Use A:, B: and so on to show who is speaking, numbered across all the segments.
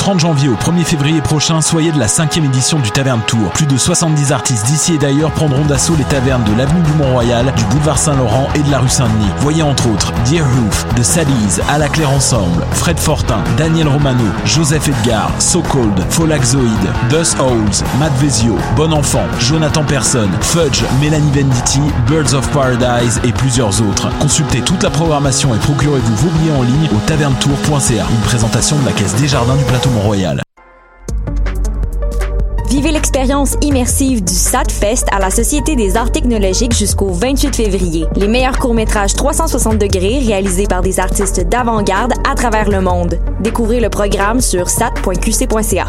A: 30 janvier au 1er février prochain, soyez de la cinquième édition du Taverne Tour. Plus de 70 artistes d'ici et d'ailleurs prendront d'assaut les tavernes de l'avenue du Mont-Royal, du boulevard Saint-Laurent et de la rue Saint-Denis. Voyez entre autres Dear Hoof, The Sallies, À la Claire Ensemble, Fred Fortin, Daniel Romano, Joseph Edgar, So Cold, Folaxoid, Dust Holes, Matt Vezio, Bon Enfant, Jonathan Person, Fudge, Mélanie Venditti, Birds of Paradise et plusieurs autres. Consultez toute la programmation et procurez-vous vos billets en ligne au tavernetour.ca. Une présentation de la Caisse des Jardins du Plateau Mont-Royal.
B: Vivez l'expérience immersive du SATFest à la Société des arts technologiques jusqu'au 28 février. Les meilleurs courts-métrages 360 degrés réalisés par des artistes d'avant-garde à travers le monde. Découvrez le programme sur sat.qc.ca.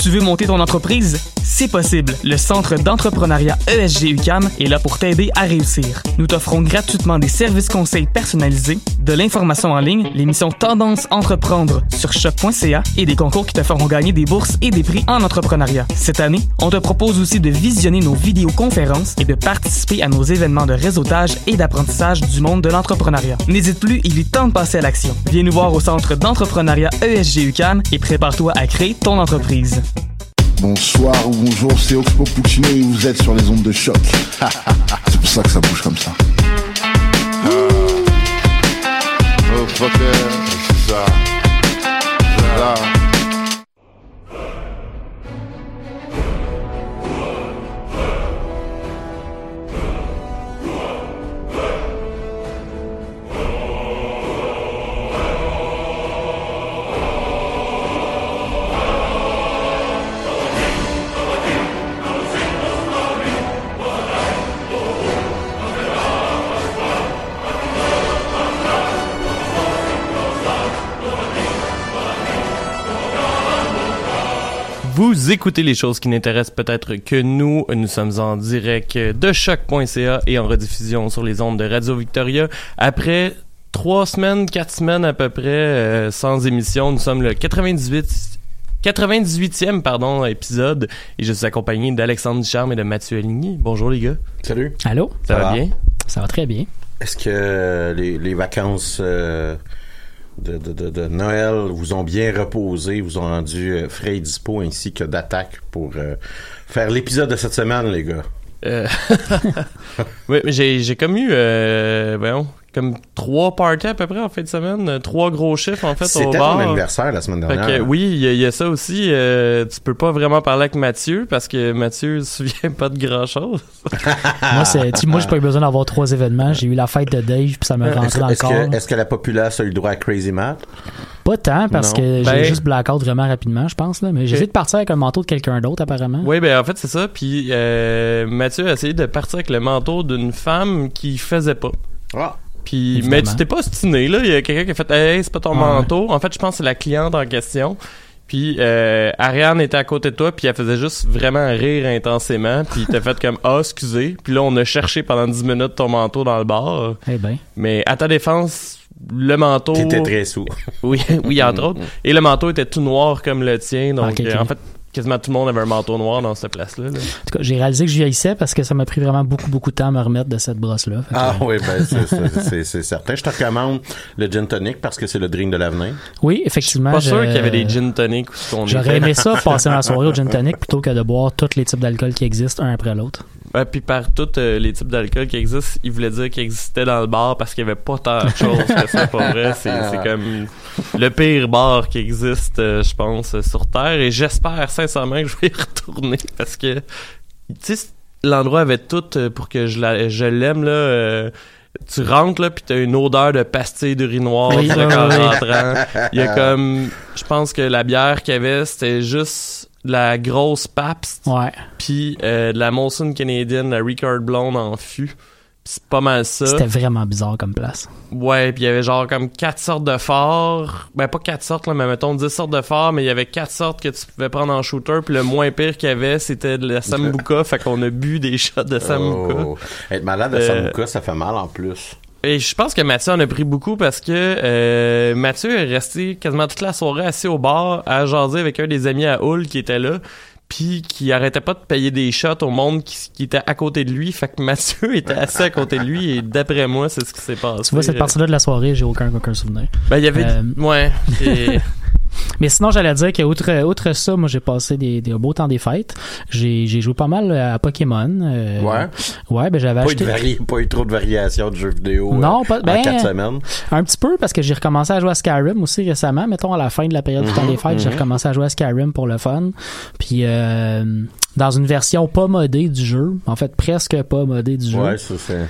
C: Tu veux monter ton entreprise? C'est possible. Le Centre d'entrepreneuriat ESG UCAM est là pour t'aider à réussir. Nous t'offrons gratuitement des services conseils personnalisés, de l'information en ligne, l'émission Tendance Entreprendre sur choc.ca et des concours qui te feront gagner des bourses et des prix en entrepreneuriat. Cette année, on te propose aussi de visionner nos vidéoconférences et de participer à nos événements de réseautage et d'apprentissage du monde de l'entrepreneuriat. N'hésite plus, il est temps de passer à l'action. Viens nous voir au Centre d'entrepreneuriat ESG UCAM et prépare-toi à créer ton entreprise.
D: Bonsoir ou bonjour, c'est Oxpo Puccino et vous êtes sur les ondes de choc. c'est pour ça que ça bouge comme ça.
E: Oh, fucker, c'est ça.
F: Vous écoutez les choses qui n'intéressent peut-être que nous. Nous sommes en direct de choc.ca et en rediffusion sur les ondes de Radio Victoria. Après trois semaines, quatre semaines à peu près euh, sans émission, nous sommes le 98 98e pardon épisode et je suis accompagné d'Alexandre Ducharme et de Mathieu Aligny. Bonjour les gars.
G: Salut.
H: Allô?
F: Ça, va, bien?
H: Ça va très bien.
G: Est-ce que les, les vacances euh, de, de, de, Noël vous ont bien reposé, vous ont rendu euh, frais et dispo ainsi que d'attaque pour euh, faire l'épisode de cette semaine, les gars?
F: Euh... oui, j'ai, j'ai comme eu, voyons, comme trois parties à peu près en fin de semaine, trois gros chiffres en fait
G: C'était
F: au bar.
G: ton anniversaire la semaine dernière.
F: Fait que, oui, il y, y, a ça aussi. Euh, tu peux pas vraiment parler avec Mathieu parce que Mathieu se souvient pas de grand chose.
H: moi, c'est, moi, j'ai pas eu besoin d'avoir trois événements. J'ai eu la fête de Dave puis ça m'a rentré
G: est-ce,
H: dans le
G: est-ce
H: corps.
G: Que, est-ce que la populace a eu le droit à Crazy Matt?
H: Pas tant parce
G: Non.
H: que
F: Ben-
H: j'ai juste blackout vraiment rapidement, je pense là. Mais j'ai essayé de partir avec un manteau de quelqu'un d'autre apparemment.
F: Oui, ben en fait c'est ça. Puis euh, Mathieu a essayé de partir avec le manteau d'une femme qui faisait pas.
G: Ah.
F: Puis, mais tu t'es pas ostiné, là. Il y a quelqu'un qui a fait Hey, c'est pas ton
H: Ouais.
F: manteau. En fait, je pense que c'est la cliente en question. Puis euh, Ariane était à côté de toi, puis elle faisait juste vraiment rire intensément. Puis t'as fait comme Ah, excusez. Puis là, on a cherché pendant 10 minutes ton manteau dans le bar.
H: Eh ben.
F: Mais à ta défense, le manteau.
G: T'étais très sous.
F: Oui, oui, entre autres. Et le manteau était tout noir comme le tien. Donc,
H: ok.
F: euh, en fait, quasiment tout le monde avait un manteau noir dans cette place-là. là.
H: En tout cas, j'ai réalisé que je vieillissais parce que ça m'a pris vraiment beaucoup, beaucoup de temps à me remettre de cette brosse-là. Que,
G: Ah oui, ben c'est, certain. Je te recommande le gin tonic parce que c'est le drink de l'avenir.
H: Oui, effectivement.
F: Pas
H: je-
F: sûr qu'il y avait des gin tonic où
H: J'aurais aimé ça passer ma soirée au gin tonic plutôt que de boire tous les types d'alcool qui existent un après l'autre.
F: Ouais, puis par tous euh, les types d'alcool qui existent, il voulait dire qu'il existait dans le bar parce qu'il y avait pas tant de choses que ça, pour vrai. C'est, comme le pire bar qui existe, euh, je pense, euh, sur Terre. Et j'espère sincèrement que je vais y retourner parce que, tu sais, l'endroit avait tout euh, pour que je, la, je l'aime, là. euh, tu rentres là puis t'as une odeur de pastille d'urinoir
H: Oui,
F: là,
H: oui,
F: en rentrant. Il y a comme je pense que la bière qu'il y avait c'était juste de la grosse Pabst
H: Ouais.
F: puis euh, de la Molson canadienne, la Ricard Blonde en fût. c'est pas mal ça.
H: C'était vraiment bizarre comme place.
F: Ouais, puis il y avait genre comme quatre sortes de phares. Ben pas quatre sortes là, mais mettons 10 sortes de phares, mais il y avait quatre sortes que tu pouvais prendre en shooter, puis le moins pire qu'il y avait, c'était de la sambuca, fait qu'on a bu des shots de sambuca.
G: Oh. Être malade de
F: Euh,
G: Sambuca, ça fait mal en plus.
F: Et je pense que Mathieu en a pris beaucoup parce que euh, Mathieu est resté quasiment toute la soirée assis au bar à jaser avec un des amis à Hull qui était là puis qui arrêtait pas de payer des shots au monde qui, qui était à côté de lui. Fait que Mathieu était assis à côté de lui et d'après moi, c'est ce qui s'est passé.
H: Tu vois, cette partie-là de la soirée, j'ai aucun, aucun souvenir.
F: Ben, il y avait...
H: Euh,
F: Ouais.
H: Mais sinon, j'allais dire qu'outre outre ça, moi, j'ai passé des, des beaux temps des fêtes. J'ai j'ai joué pas mal à Pokémon. euh,
G: Ouais.
H: Ouais, ben j'avais
G: Pas
H: acheté...
G: vari- pas eu trop de variations de jeux vidéo
H: Non,
G: euh,
H: pas-
G: en
H: ben,
G: quatre semaines.
H: Un petit peu parce que j'ai recommencé à jouer à Skyrim aussi récemment. Mettons à la fin de la période du temps des fêtes, j'ai
G: mhm.
H: recommencé à jouer à Skyrim pour le fun. Puis euh, dans une version pas modée du jeu, en fait presque pas modée du jeu.
G: Ouais, ça, c'est,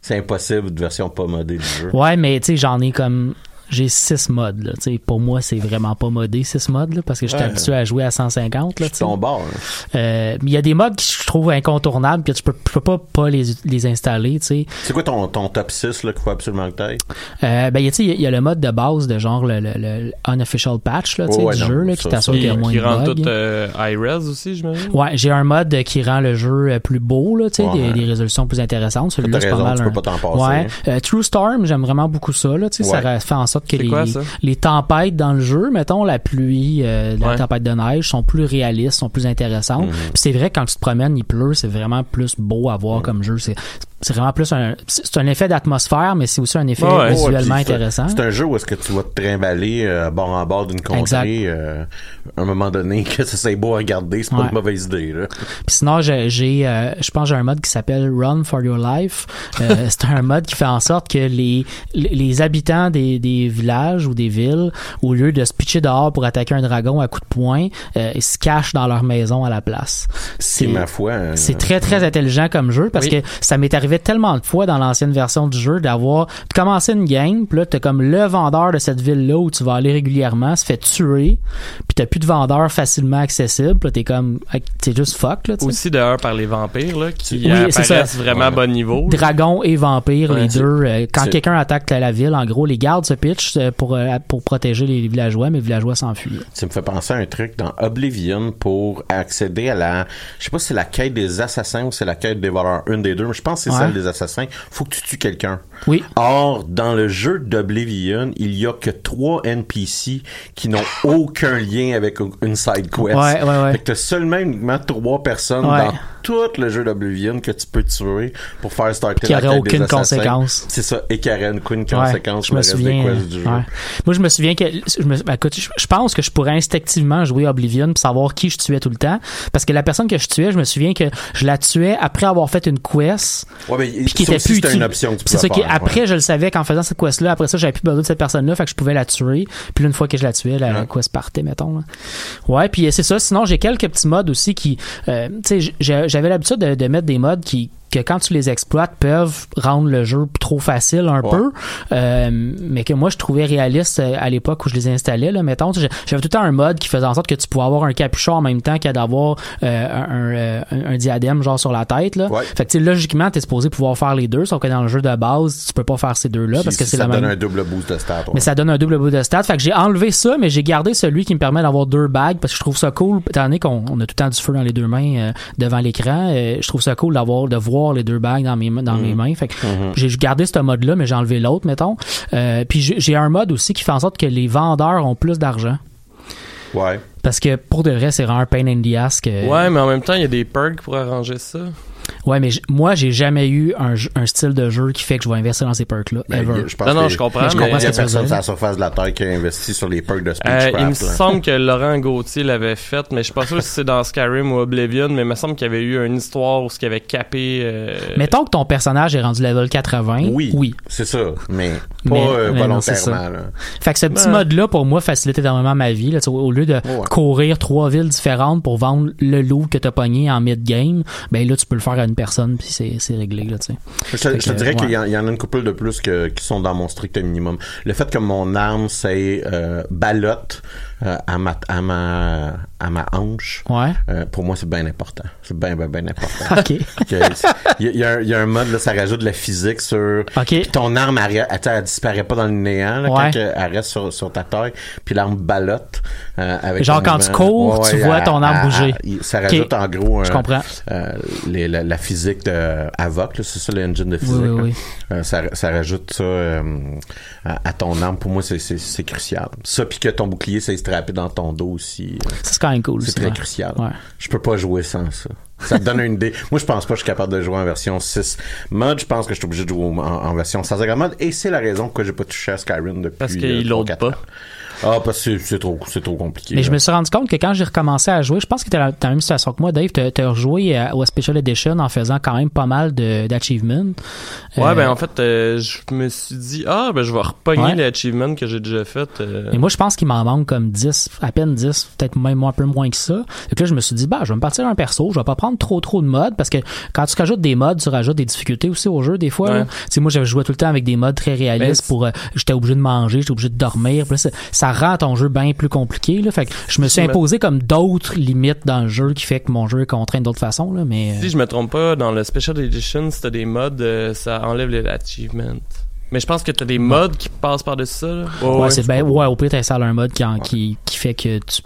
G: c'est impossible de version pas modée du jeu.
H: Ouais, mais tu sais, j'en ai comme. J'ai 6 modes, là. Tu sais, pour moi, c'est vraiment pas modé, 6 modes, là, parce que j'étais
G: Ouais.
H: habitué à jouer à 150, là, tu sais.
G: Ton bord. hein.
H: Euh, mais il y a des modes que je trouve incontournables, que tu peux, tu peux pas, pas les, les installer, tu sais.
G: C'est quoi ton, ton top 6 là, qu'il faut absolument que t'ailles?
H: Euh, ben, il y a- tu sais, il y, a- le mode de base de genre le, le, le unofficial patch, là, tu sais,
G: Oh, ouais,
H: du
G: non,
H: jeu, là,
G: ça,
H: qui t'assure
F: qui,
H: qu'il y a moins
F: qui
H: de
F: rend
H: bugs.
F: tout euh, high-res aussi, j'imagine?
H: Ouais, j'ai un mode qui rend le jeu euh, plus beau, là, tu sais,
G: Ouais.
H: des, des résolutions plus intéressantes. Celui-là, c'est pas
G: raison,
H: mal.
G: tu
H: un-
G: peux pas t'en passer.
H: Ouais. Euh, True Storm, j'aime vraiment beaucoup ça, là, tu ça fait en sorte que les,
F: quoi, ça?
H: les tempêtes dans le jeu, mettons la pluie, euh, la
F: Ouais.
H: tempête de neige, sont plus réalistes, sont plus intéressantes.
G: Mhm.
H: Puis c'est vrai quand tu te promènes, il pleut, c'est vraiment plus beau à voir
G: Mhm.
H: comme jeu. C'est c'est vraiment plus un, c'est un effet d'atmosphère, mais c'est aussi un effet
F: Ouais,
H: visuellement
G: Ouais,
H: intéressant.
G: C'est un jeu où est-ce que tu vas te trimballer euh, bord en bord d'une contrée. euh, à un moment donné, que ça c'est beau à regarder, c'est pas
H: Ouais.
G: une mauvaise idée. Là.
H: Puis sinon, j'ai, euh, je pense j'ai un mode qui s'appelle Run for Your Life. Euh, c'est un mode qui fait en sorte que les, les les habitants des, des villages ou des villes, au lieu de se pitcher dehors pour attaquer un dragon à coups de poing, euh, ils se cachent dans leur maison à la place.
G: C'est ma foi. euh,
H: C'est très très intelligent comme jeu parce
F: Oui.
H: que ça m'est arrivé tellement de fois dans l'ancienne version du jeu d'avoir de commencer une game, puis là t'as comme le vendeur de cette ville là où tu vas aller régulièrement se fait tuer, puis t'as plus de vendeur facilement accessible, puis là t'es comme c'est juste fuck là, tu sais.
F: Aussi d'ailleurs par les vampires là, qui
H: Oui, c'est
F: apparaissent vraiment à bon niveau.
H: Dragon et vampire,
F: Ouais,
H: les deux. Euh, quand quelqu'un attaque la, ville, en gros, les gardes se pitchent euh, pour, euh, pour protéger les villageois, mais les villageois s'enfuient.
G: Ça me fait penser à un truc dans Oblivion pour accéder à la. Je sais pas si c'est la quête des assassins ou c'est la quête des voleurs. Une des deux, mais je pense que c'est
H: Ouais.
G: celle des assassins. Faut que tu tues quelqu'un.
H: Oui.
G: Or, dans le jeu d'Oblivion, il y a que trois NPC qui n'ont aucun lien avec une side quest.
H: Ouais, ouais, ouais.
G: Fait que t'as seulement uniquement trois personnes
H: Ouais.
G: dans tout le jeu d'Oblivion que tu peux tuer pour faire starter
H: Qui
G: la
H: aurait aucune
G: des
H: conséquence.
G: C'est ça, et qui aurait aucune conséquence
H: je me souviens.
G: du jeu.
H: Moi, je me souviens que je, me, ben, écoute, je, je pense que je pourrais instinctivement jouer Oblivion pour savoir qui je tuais tout le temps, parce que la personne que je tuais, je me souviens que je la tuais après avoir fait une quest.
G: Ouais, mais
H: Puis qui était plus
G: une option que tu
H: C'est ça qui après
G: ouais.
H: je le savais qu'en faisant cette quest là après ça j'avais plus besoin de cette personne là fait que je pouvais la tuer puis une fois que je la tuais la
G: Ouais.
H: quest partait mettons là. ouais puis euh, c'est ça sinon j'ai quelques petits modes aussi qui euh, tu sais j'avais l'habitude de, de mettre des modes qui que quand tu les exploites peuvent rendre le jeu trop facile un
G: Ouais.
H: peu euh, mais que moi je trouvais réaliste euh, à l'époque où je les installais là mettons j'avais tout le temps un mode qui faisait en sorte que tu pouvais avoir un capuchon en même temps qu'à d'avoir euh, un, euh, un, un diadème genre sur la tête là
G: Ouais.
H: fait que tu sais, logiquement t'es supposé pouvoir faire les deux sauf que dans le jeu de base tu peux pas faire ces deux là
G: Puis
H: parce que c'est
G: ça
H: la
G: donne
H: même
G: un double boost de stats. ouais.
H: mais ça donne un double bout de stats. Fait que j'ai enlevé ça, mais j'ai gardé celui qui me permet d'avoir deux bagues parce que je trouve ça cool. Étant donné qu'on on a tout le temps du feu dans les deux mains euh, devant l'écran, euh, je trouve ça cool d'avoir de voir les deux bagues dans mes mains- dans
G: Mhm.
H: mes mains. Fait que j'ai gardé ce mode-là, mais j'ai enlevé l'autre, mettons. Euh, puis j'ai j'ai un mode aussi qui fait en sorte que les vendeurs ont plus d'argent.
G: Ouais.
H: Parce que pour de vrai, c'est vraiment un pain in the ass que.
F: Ouais, mais en même temps, il y a des perks pour arranger ça.
H: Ouais, mais moi, j'ai jamais eu un, un style de jeu qui fait que je vais investir dans ces perks-là.
G: Ben,
F: Non, non, je comprends,
H: Mais je comprends
G: Il
H: ce
G: y a personne sur la surface de la Terre qui a investi sur les perks de
F: Euh,
G: Speechcraft.
F: il me semble que Laurent Gauthier l'avait fait, mais je suis pas sûr si c'est dans Skyrim ou Oblivion, mais il me semble qu'il y avait eu une histoire où ce qu'il avait capé. euh,
H: Mettons que ton personnage est rendu level 80.
G: Oui,
H: Oui.
G: c'est ça, mais pas
H: Mais-
G: euh,
H: mais non,
G: volontairement. là.
H: Fait que ce petit
F: Ben.
H: mode-là, pour moi, facilite énormément ma vie. Là, au lieu de
G: Ouais.
H: courir trois villes différentes pour vendre le loup que t'as pogné en mid-game, ben là, tu peux le faire à une personne, puis c'est réglé, là, tu sais.
G: Je je te dirais
H: ouais.
G: qu'il y, en- il y en a une couple de plus que, qui sont dans mon strict minimum. Le fait que mon arme, c'est euh, ballotte euh, à, ma, à, ma, à ma hanche,
H: Ouais.
G: euh, pour moi, c'est bien important. C'est bien, bien, bien important.
H: OK.
G: C'est- Il y, y a un- il y a un mode, là, ça rajoute de la physique sur...
H: OK.
G: Puis ton arme, elle, elle, elle, disparaît pas dans le néant, là,
H: Ouais.
G: quand elle reste sur, sur ta taille, puis l'arme ballotte. euh, avec
H: Genre quand tu cours, tu vois ton arme bouger.
G: ça rajoute en gros...
H: Je comprends.
G: les- la, la physique de Avoc, c'est ça l'engine de physique.
H: Oui, oui,
G: là.
H: oui.
G: Ça, ça rajoute ça à, à ton arme. Pour moi, c'est- c'est c'est crucial. Ça, puis que ton bouclier s'est strappé dans ton dos aussi. euh,
H: c'est quand même cool.
G: C'est très crucial.
H: Ouais.
G: Je peux pas jouer sans ça. Ça te donne une idée. Moi, je pense pas que je suis capable de jouer en version 6 mode. Je pense que je suis obligé de jouer en, en version 100 mode. Et c'est la raison pourquoi j'ai pas touché à Skyrim depuis
F: Parce
G: euh,
F: qu'il
G: trois,
F: load
G: quatre
F: pas.
G: ans. Ah, parce que c'est- trop, c'est trop compliqué.
H: Mais je me suis rendu compte que quand j'ai recommencé à jouer, je pense que t'es dans dans la même situation que moi, Dave. T'as t'as rejoué à- au Special Edition en faisant quand même pas mal de- d'achievements.
F: Ouais,
H: Euh,
F: ben en fait, euh, je me suis dit, ah, ben je vais repogner
H: Ouais.
F: les achievements que j'ai déjà fait. euh.
H: Mais moi, je pense qu'il m'en manque comme 10, à peine 10, peut-être même un peu moins que ça. Et que là, je me suis dit, bah, je vais me partir un perso, je vais pas prendre trop trop de modes parce que quand tu rajoutes des modes, tu rajoutes des difficultés aussi au jeu des fois.
F: Ouais.
H: Tu sais, moi, j'avais joué tout le temps avec des modes très réalistes
F: Ben,
H: pour, euh, j'étais obligé de manger, j'étais obligé de dormir. Puis là, ça, ça rend ton jeu bien plus compliqué, là. Fait que je me suis imposé comme d'autres limites dans le jeu qui fait que mon jeu est contraint d'autres façons, là. Mais,
F: Si je me trompe pas, dans le Special Edition, si t'as des modes, euh, ça enlève les achievements. Mais je pense que t'as des modes qui passent par-dessus ça. Là.
H: ouais, c'est ben, ouais, au pire, t'installes un mode qui, en- qui, qui fait que tu,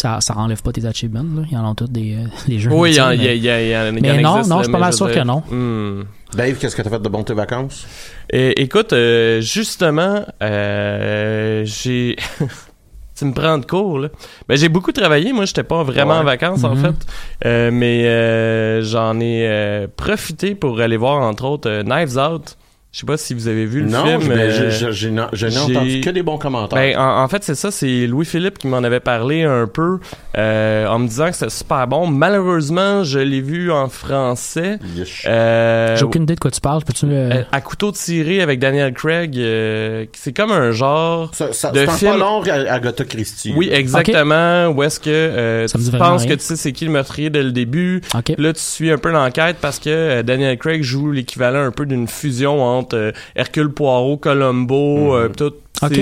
H: ça, ça enlève pas tes achievements, là. Il y en a tous des, euh, des jeux.
F: Oui, il y, en-
H: mais-
F: a-
H: Mais non,
F: existe,
H: non, je suis
F: mais
H: pas mal
F: veux
H: sûr
F: dire,
H: que non.
F: hmm.
G: Dave, qu'est-ce que t'as fait de bon tes vacances?
F: Et, écoute, euh, justement, euh, j'ai... tu me prends de court, là. Ben, j'ai beaucoup travaillé. Moi, j'étais pas vraiment
G: Ouais.
F: en vacances, en
H: Mhm.
F: fait. Euh, mais euh, j'en ai euh, profité pour aller voir, entre autres, euh, Knives Out. Je sais pas si vous avez vu le
G: non,
F: film.
G: mais
F: euh,
G: je, je- je n'ai je n'ai
F: j'ai-
G: entendu que des bons commentaires.
F: Ben, en, en fait, c'est ça. C'est Louis-Philippe qui m'en avait parlé un peu euh, en me disant que c'était super bon. Malheureusement, je l'ai vu en français. Euh,
H: J'ai aucune idée de quoi tu parles. Peux-tu
F: à couteau tiré avec Daniel Craig. euh, c'est comme un genre
G: Ça- ça-
F: de film-
G: long à Agatha Christie.
F: Oui, exactement. Où est-ce que euh, tu penses
H: rien.
F: que tu sais c'est qui le meurtrier dès le début?
H: Ok.
F: Puis Là, tu suis un peu l'enquête parce que euh, Daniel Craig joue l'équivalent un peu d'une fusion entre euh, Hercule Poirot, Columbo, euh, tout.
H: Ok.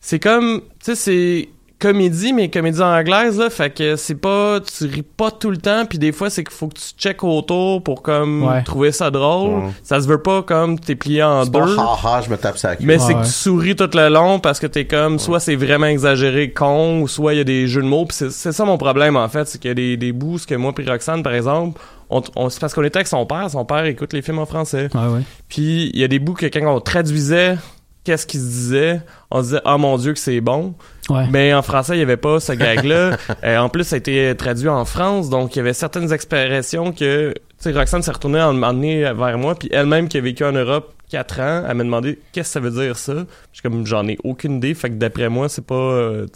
F: C'est- comme, tu sais, c'est comédie, mais comédie anglaise, là. Fait que c'est pas, tu ris pas tout le temps, puis des fois, c'est qu'il faut que tu checkes autour pour comme
H: Ouais.
F: trouver ça drôle. Ça se veut pas comme t'es plié en deux.
G: pas haha, je me tape ça.
F: Mais
H: Ouais,
F: c'est que tu souris tout le long parce que t'es comme soit c'est vraiment exagéré con ou soit il y a des jeux de mots puis c'est c'est ça mon problème en fait c'est qu'il y a des, des bouts que moi puis Roxane par exemple on, on- c'est parce qu'on était avec son père son père écoute les films en français
H: ouais.
F: puis il y a des bouts que quand on traduisait qu'est-ce qu'il se disait on se disait ah mon dieu que c'est bon
H: Ouais.
F: mais en français, il n'y avait pas ce gag-là. Euh, en plus, ça a été traduit en France, donc il y avait certaines expressions que, tu sais, Roxane s'est retournée en m'emmener vers moi, puis elle-même qui a vécu en Europe 4 ans, elle m'a demandé qu'est-ce que ça veut dire ça? Je suis comme, j'en ai aucune idée, fait que d'après moi, c'est pas, euh,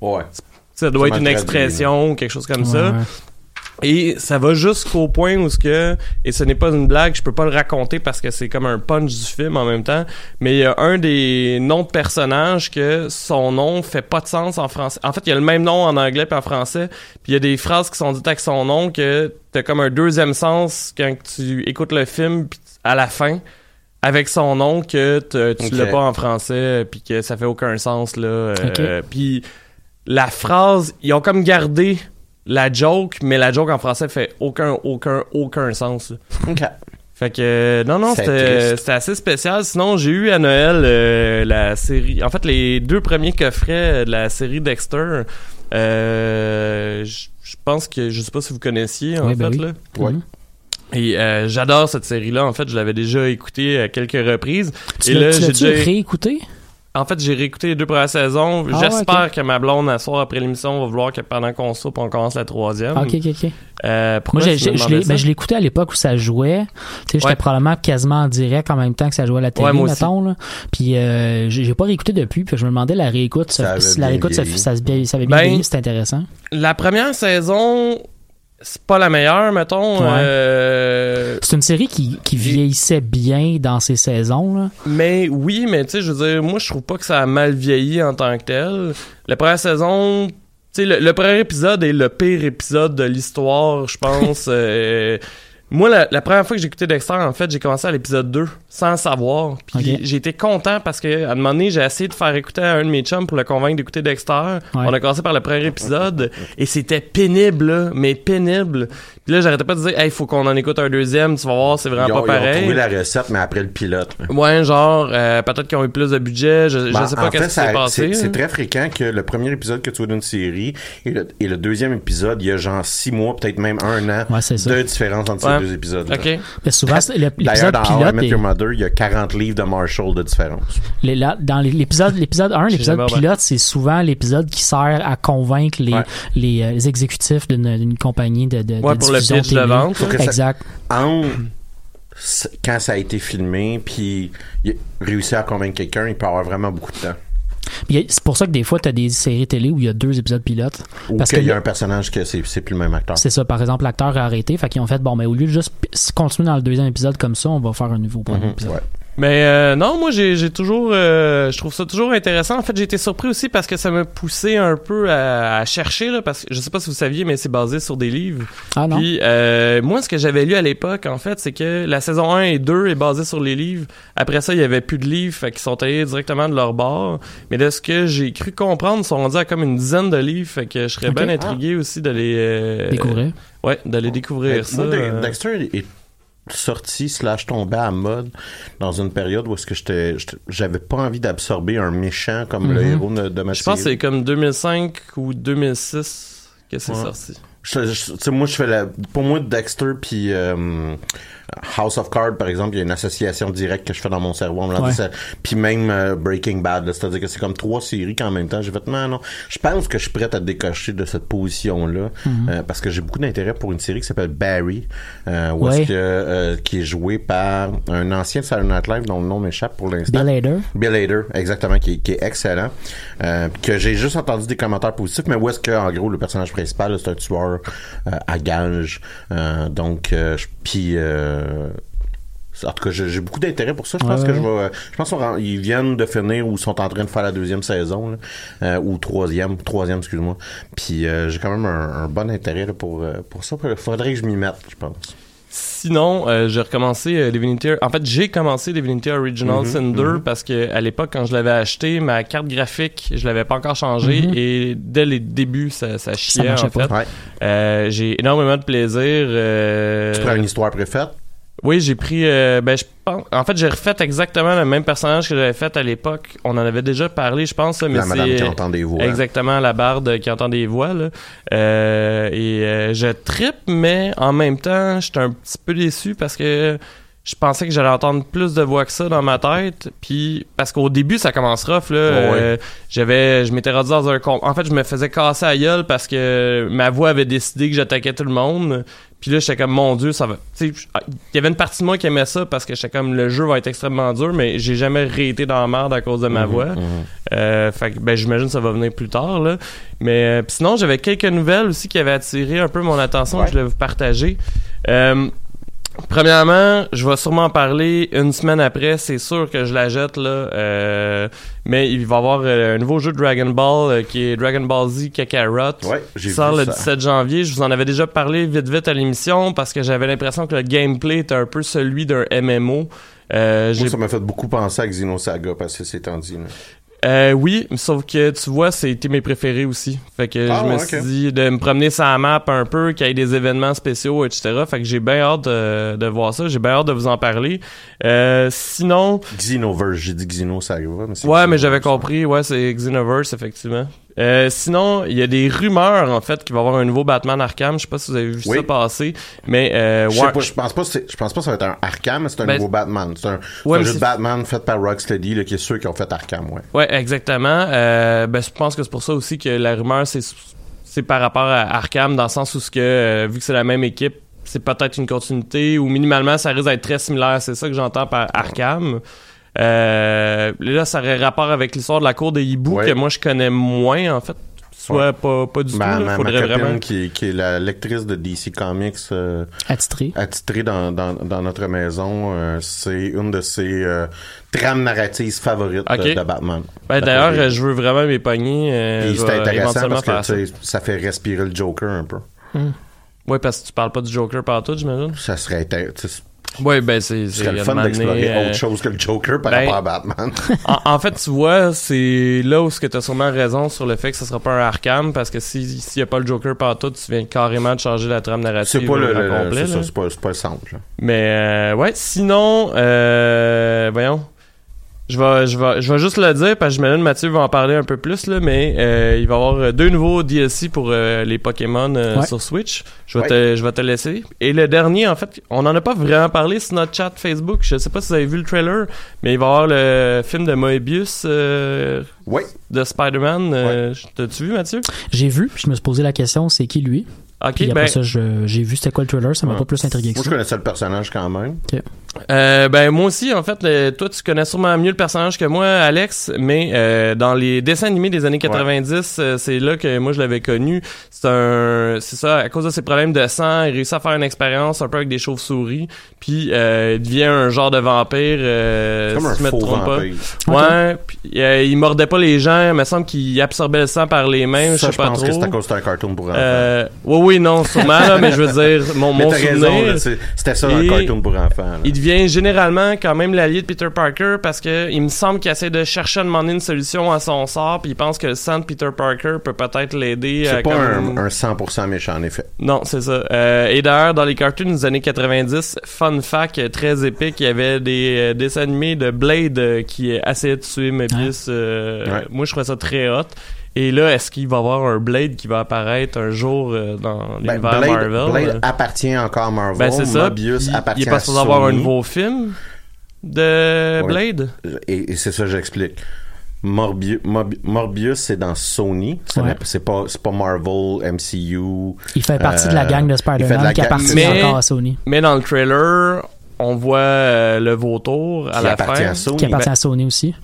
G: Ouais.
F: ça doit
G: C'est
F: être une expression ou quelque chose comme
H: Ouais,
F: ça. Et ça va jusqu'au point où ce que et ce n'est pas une blague, je peux pas le raconter parce que c'est comme un punch du film en même temps, mais il y a un des noms de personnages que son nom fait pas de sens en français. En fait, il y a le même nom en anglais puis en français, puis il y a des phrases qui sont dites avec son nom que t'as comme un deuxième sens quand tu écoutes le film puis à la fin avec son nom que tu
G: Ok.
F: l'as pas en français puis que ça fait aucun sens là. euh. Puis la phrase, ils ont comme gardé la joke, mais la joke en français fait aucun, aucun, aucun sens.
G: OK.
F: Fait que euh, non non
G: C'est
F: c'était assez spécial. Sinon j'ai eu à Noël euh, la série, en fait les deux premiers coffrets de la série Dexter. Euh, je pense que je sais pas si vous connaissiez en
H: Oui,
F: fait
H: ben oui.
F: là.
G: Ouais.
H: Mhm.
F: Et euh, j'adore cette série là. En fait je l'avais déjà écoutée à quelques reprises.
H: Tu
F: Et
H: l'as-
F: là j'ai déjà
H: réécouté?
F: En fait, j'ai réécouté les deux premières saisons.
H: Ah ouais,
F: J'espère que ma blonde, à soir après l'émission, va vouloir que pendant qu'on soupe, on commence la troisième.
H: Ok, ok, ok.
F: Euh, pourquoi
H: Moi, je ben, je écouté à l'époque où ça jouait. Tu sais, j'étais
F: Ouais.
H: probablement quasiment en direct en même temps que ça jouait à la télé,
F: Ouais,
H: mettons, là. Puis, euh, j'ai pas réécouté depuis, puis je me demandais la réécoute.
G: Ça
H: Ça,
G: avait
H: si la réécoute, ça, ça, se bien- ça avait bien
F: Ben,
H: c'était intéressant.
F: La première saison, c'est pas la meilleure, mettons.
H: Ouais.
F: euh,
H: C'est une série qui, qui vieillissait bien dans ses saisons, là.
F: Mais oui, mais tu sais, je veux dire, moi, je trouve pas que ça a mal vieilli en tant que tel. La première saison, tu sais, le, le premier épisode est le pire épisode de l'histoire, je pense. euh, Moi, la, la première fois que j'ai écouté Dexter, en fait, j'ai commencé à l'épisode 2, sans savoir. Puis
H: Ok.
F: j'ai été content parce que à un moment donné, j'ai essayé de faire écouter à un de mes chums pour le convaincre d'écouter Dexter. On a commencé par le premier épisode et c'était pénible, là, mais pénible. Puis là, j'arrêtais pas de dire, hey, faut qu'on en écoute un deuxième, tu vas voir, c'est vraiment
G: Ils ont,
F: pas
G: ils ont
F: pareil.
G: trouvé la recette, mais après le pilote.
F: Ouais, genre, euh, peut-être qu'ils ont eu plus de budget, je, je
G: Ben,
F: sais pas qu'est-ce qui
G: ça-
F: s'est passé.
G: C'est très fréquent que le premier épisode que tu vois d'une série et le, et le deuxième épisode, il y a genre six mois, peut-être même un an
H: Ouais, c'est ça.
G: de différence entre
F: Ouais.
G: Ces deux épisodes.
H: Mais souvent, l'épisode
G: dans How I Met
H: pilote,
G: Your Mother, il y a 40 livres de Marshall de différence.
H: les- là, dans l'épisode, l'épisode 1,
F: J'ai
H: l'épisode pilote, c'est souvent l'épisode qui sert à convaincre les,
G: Ouais.
H: les, euh, les exécutifs d'une d'une compagnie de, de, de
F: Ouais, pour le pitch de vente.
H: Exact.
G: Quand ça a été filmé, puis il a réussi à convaincre quelqu'un, il peut avoir vraiment beaucoup de temps.
H: C'est pour ça que des fois, tu as des séries télé où il y a deux épisodes pilotes.
G: Ou
H: Parce
G: qu'il y a un personnage que c'est plus le même acteur.
H: C'est ça, par exemple, l'acteur a arrêté, fait qu'ils ont fait, bon, mais au lieu de juste continuer dans le deuxième épisode comme ça, on va faire un nouveau premier
G: Mhm,
H: épisode.
G: ouais.
F: Mais euh, non, moi j'ai j'ai toujours, euh, je trouve ça toujours intéressant. En fait, j'ai été surpris aussi parce que ça m'a poussé un peu à, à chercher là, parce que je sais pas si vous saviez, mais c'est basé sur des livres.
H: Ah non?
F: Puis euh, moi, ce que j'avais lu à l'époque, en fait, c'est que la saison 1 et 2 est basée sur les livres. Après ça, il y avait plus de livres, fait qu'ils sont allés directement de leur bord. Mais de ce que j'ai cru comprendre, ils sont rendus à comme une dizaine de livres, fait que je serais
H: Ok.
F: bien intrigué aussi d'aller euh,
H: Découvrir.
F: Ouais, d'aller découvrir ça.
G: moi, De-. Dexter est sorti slash tombé à mode dans une période où est-ce que j'étais j'avais pas envie d'absorber un méchant comme le
H: Mhm.
G: héros de, de ma
F: Je pense que c'est comme 2005 ou 2006 que c'est
G: Ouais.
F: sorti.
G: Je- je- moi, je fais la. Pour moi, Dexter puis euh, House of Cards, par exemple, il y a une association directe que je fais dans mon cerveau.
H: Ouais.
G: Puis même euh, Breaking Bad, c'est-à-dire que c'est comme trois séries qu'en même temps. J'ai fait, non, non. Je pense que je suis prêt à décocher de cette position-là
H: Mhm.
G: euh, parce que j'ai beaucoup d'intérêt pour une série qui s'appelle Barry, euh, où
H: Ouais.
G: est-ce que, qui est joué par un ancien de Saturday Night Live dont le nom m'échappe pour l'instant.
H: Bill Hader.
G: Bill Hader, exactement, qui, est- qui est excellent. Que j'ai juste entendu des commentaires positifs, mais où est-ce que, en gros, le personnage principal, c'est un tueur à gage. Donc, euh, puis, en tout cas, j'ai beaucoup d'intérêt pour ça. Je pense
H: Ouais,
G: que
H: ouais.
G: je vais. Je pense qu'ils viennent de finir ou sont en train de faire la deuxième saison, là, euh, ou troisième, troisième, excuse-moi. Puis euh, j'ai quand même un, un bon intérêt là, pour euh, pour ça. Faudrait que je m'y mette, je pense.
F: Sinon, euh, j'ai recommencé euh, Divinity. En fait, j'ai commencé Divinity Original Sin 2
G: mhm.
F: parce que à l'époque, quand je l'avais acheté, ma carte graphique, je l'avais pas encore changée
H: Mhm.
F: et dès les débuts, ça, ça chiait en fait.
G: Ouais.
F: Euh, j'ai énormément de plaisir. euh,
G: Tu prends une histoire préfaite?
F: Oui, j'ai pris. euh, ben, je pense. En fait, j'ai refait exactement le même personnage que j'avais fait à l'époque. On en avait déjà parlé, je pense, mais
G: la madame qui entend des voix.
F: exactement la barde qui entend des voix. Là. Euh, et euh, je trippe, mais en même temps, j'étais un petit peu déçu parce que je pensais que j'allais entendre plus de voix que ça dans ma tête. Puis parce qu'au début, ça commence rough. Là,
G: Ouais.
F: Euh, j'avais, je m'étais rendu dans un. En fait, je me faisais casser à gueule parce que ma voix avait décidé que j'attaquais tout le monde. Puis là, j'étais comme, mon Dieu, ça va. Tu sais, il y avait une partie de moi qui aimait ça parce que j'étais comme, le jeu va être extrêmement dur, mais j'ai jamais réété dans la merde à cause de ma
G: Mhm,
F: voix.
G: mhm.
F: Euh, fait que, ben, j'imagine que ça va venir plus tard, là. Mais euh, pis sinon, j'avais quelques nouvelles aussi qui avaient attiré un peu mon attention que je voulais vous partager. Euh, Premièrement, je vais sûrement en parler une semaine après. C'est sûr que je la jette là. Euh, mais il va y avoir euh, un nouveau jeu de Dragon Ball euh, qui est Dragon Ball Z Kakarot.
G: Ouais, j'ai
F: qui sort
G: vu
F: le
G: ça.
F: 17 janvier. Je vous en avais déjà parlé vite vite à l'émission parce que j'avais l'impression que le gameplay était un peu celui d'un MMO.
G: Moi, ça m'a fait beaucoup penser à Xenosaga parce que c'est là.
F: Euh, oui, sauf que tu vois, c'était mes préférés aussi. Fait que
G: Ah
F: je me suis dit de me promener sur la map un peu, qu'il y ait des événements spéciaux, etc. Fait que j'ai bien hâte de, de voir ça. J'ai bien hâte de vous en parler. Euh, sinon,
G: Xenoverse, j'ai dit Xenosaga. Mais c'est
F: ouais, mais j'avais compris. Ouais, c'est Xenoverse, effectivement. Euh, sinon, il y a des rumeurs, en fait, qu'il va y avoir un nouveau Batman Arkham. Je sais pas si vous avez vu
G: Oui.
F: ça passer. Mais, euh,
G: Je sais pas, je pense pas, je pense pas que ça va être un Arkham, mais c'est un
F: Ben,
G: nouveau Batman. C'est un,
F: Ouais,
G: un jeu de Batman fait par Rocksteady, là, qui est ceux qui ont fait Arkham, ouais.
F: Ouais, exactement. Euh, ben, je pense que c'est pour ça aussi que la rumeur, c'est, c'est par rapport à Arkham, dans le sens où ce que, euh, vu que c'est la même équipe, c'est peut-être une continuité, ou minimalement, ça risque d'être très similaire. C'est ça que j'entends par Arkham. Là, ça aurait rapport avec l'histoire de la cour de Hibou,
G: Ouais.
F: que moi, je connais moins, en fait. Soit pas, pas du
G: Ma,
F: tout. là.
G: ma, ma
F: Faudrait
G: copine
F: vraiment...
G: qui, qui est la lectrice de DC Comics euh,
H: Attitré.
G: attitrée dans, dans, dans notre maison, euh, c'est une de ses euh, trames narratives favorites de, de Batman.
F: Ben, d'ailleurs, euh, je veux vraiment mes poignées. euh,
G: c'est intéressant parce que
F: ça.
G: fait respirer le Joker un peu.
F: Ouais, parce que tu parles pas du Joker partout, j'imagine.
G: Ça serait intér-
F: Ouais, ben c'est.
G: ce serait le
F: c'est
G: fun d'explorer
F: euh,
G: autre chose que le Joker par
F: ben,
G: rapport à Batman.
F: en, en fait, tu vois, c'est là où tu as sûrement raison sur le fait que ce sera pas un Arkham, parce que si- s'il y a pas le Joker partout, tu viens carrément de changer la trame narrative
G: C'est pas le,
F: au
G: le- le-
F: complet,
G: c'est c'est pas, c'est pas simple.
F: Mais euh, ouais, sinon, euh, voyons. Je vais, je, vais, je vais juste le dire parce que j'imagine Mathieu va en parler un peu plus là, mais euh, il va y avoir euh, deux nouveaux DLC pour euh, les Pokémon euh,
H: Ouais.
F: sur Switch. Je vais,
G: Ouais.
F: te, je vais te laisser. Et le dernier, en fait, on en a pas vraiment parlé sur notre chat Facebook. Je sais pas si vous avez vu le trailer, mais il va y avoir le film de Moebius euh,
G: Ouais.
F: de Spider-Man. Euh, T'as-tu vu Mathieu?
H: J'ai vu, puis je me suis posé la question, c'est qui lui?
F: Ok,
H: Puis après
F: ben,
H: ça, j'ai vu c'était quoi le trailer, ça m'a
G: Ouais.
H: pas plus intrigué que
G: Moi, je
H: ça.
G: connaissais le personnage quand même.
F: Euh, ben moi aussi en fait le- toi tu connais sûrement mieux le personnage que moi Alex mais euh, dans les dessins animés des années 90 euh, c'est là que moi je l'avais connu c'est un c'est ça à cause de ses problèmes de sang il réussit à faire une expérience un peu avec des chauves-souris puis euh, il devient un genre de vampire euh,
G: Comme
F: si
G: un
F: je me
G: faux
F: trompe pas.
G: vampire.
F: ouais puis euh, il mordait pas les gens il me semble qu'il absorbait le sang par les mains
G: Ça,
F: je sais pas
G: pense
F: trop
G: que c'est à cause que c'est un cartoon pour enfants.
F: euh, oui non sûrement là mais je veux dire mon, mon souvenir
G: c'était ça un cartoon pour enfants. là.
F: il devient généralement quand même l'allié de Peter Parker parce que il me semble qu'il essaie de chercher à demander une solution à son sort puis il pense que le sang de Peter Parker peut peut-être l'aider à
G: C'est pas
F: comme-
G: un, un 100% méchant, en effet.
F: Non, c'est ça. Euh, et d'ailleurs, dans les cartoons des années 90, fun fact euh, très épique, il y avait des euh, dessins animés de Blade euh, qui essayait de tuer Mobius. euh,
G: Ouais.
F: Moi, je trouvais ça très hot. Et là, est-ce qu'il va y avoir un Blade qui va apparaître un jour euh, dans
G: Ben,
F: l'univers
G: Blade,
F: Marvel?
G: Blade appartient encore à Marvel.
F: Ben, c'est ça.
G: Mobius
F: Puis,
G: appartient
F: il est pas
G: à
F: supposé avoir un
G: Sony.
F: nouveau film de
G: Ouais.
F: Blade?
G: Et, et c'est ça que j'explique. Morbius, Morbius c'est dans Sony. Ce
H: Ouais.
G: n'est- C'est pas, c'est pas Marvel, MCU.
H: Il fait partie de la
G: Euh,
H: gang de
G: il fait de
H: Spider-Man qui appartient
F: Mais-
H: encore à Sony.
F: Mais dans le trailer, on voit euh, le vautour à
G: Qui
F: la
G: appartient
F: fin.
G: à Sony.
H: Qui appartient à Sony aussi.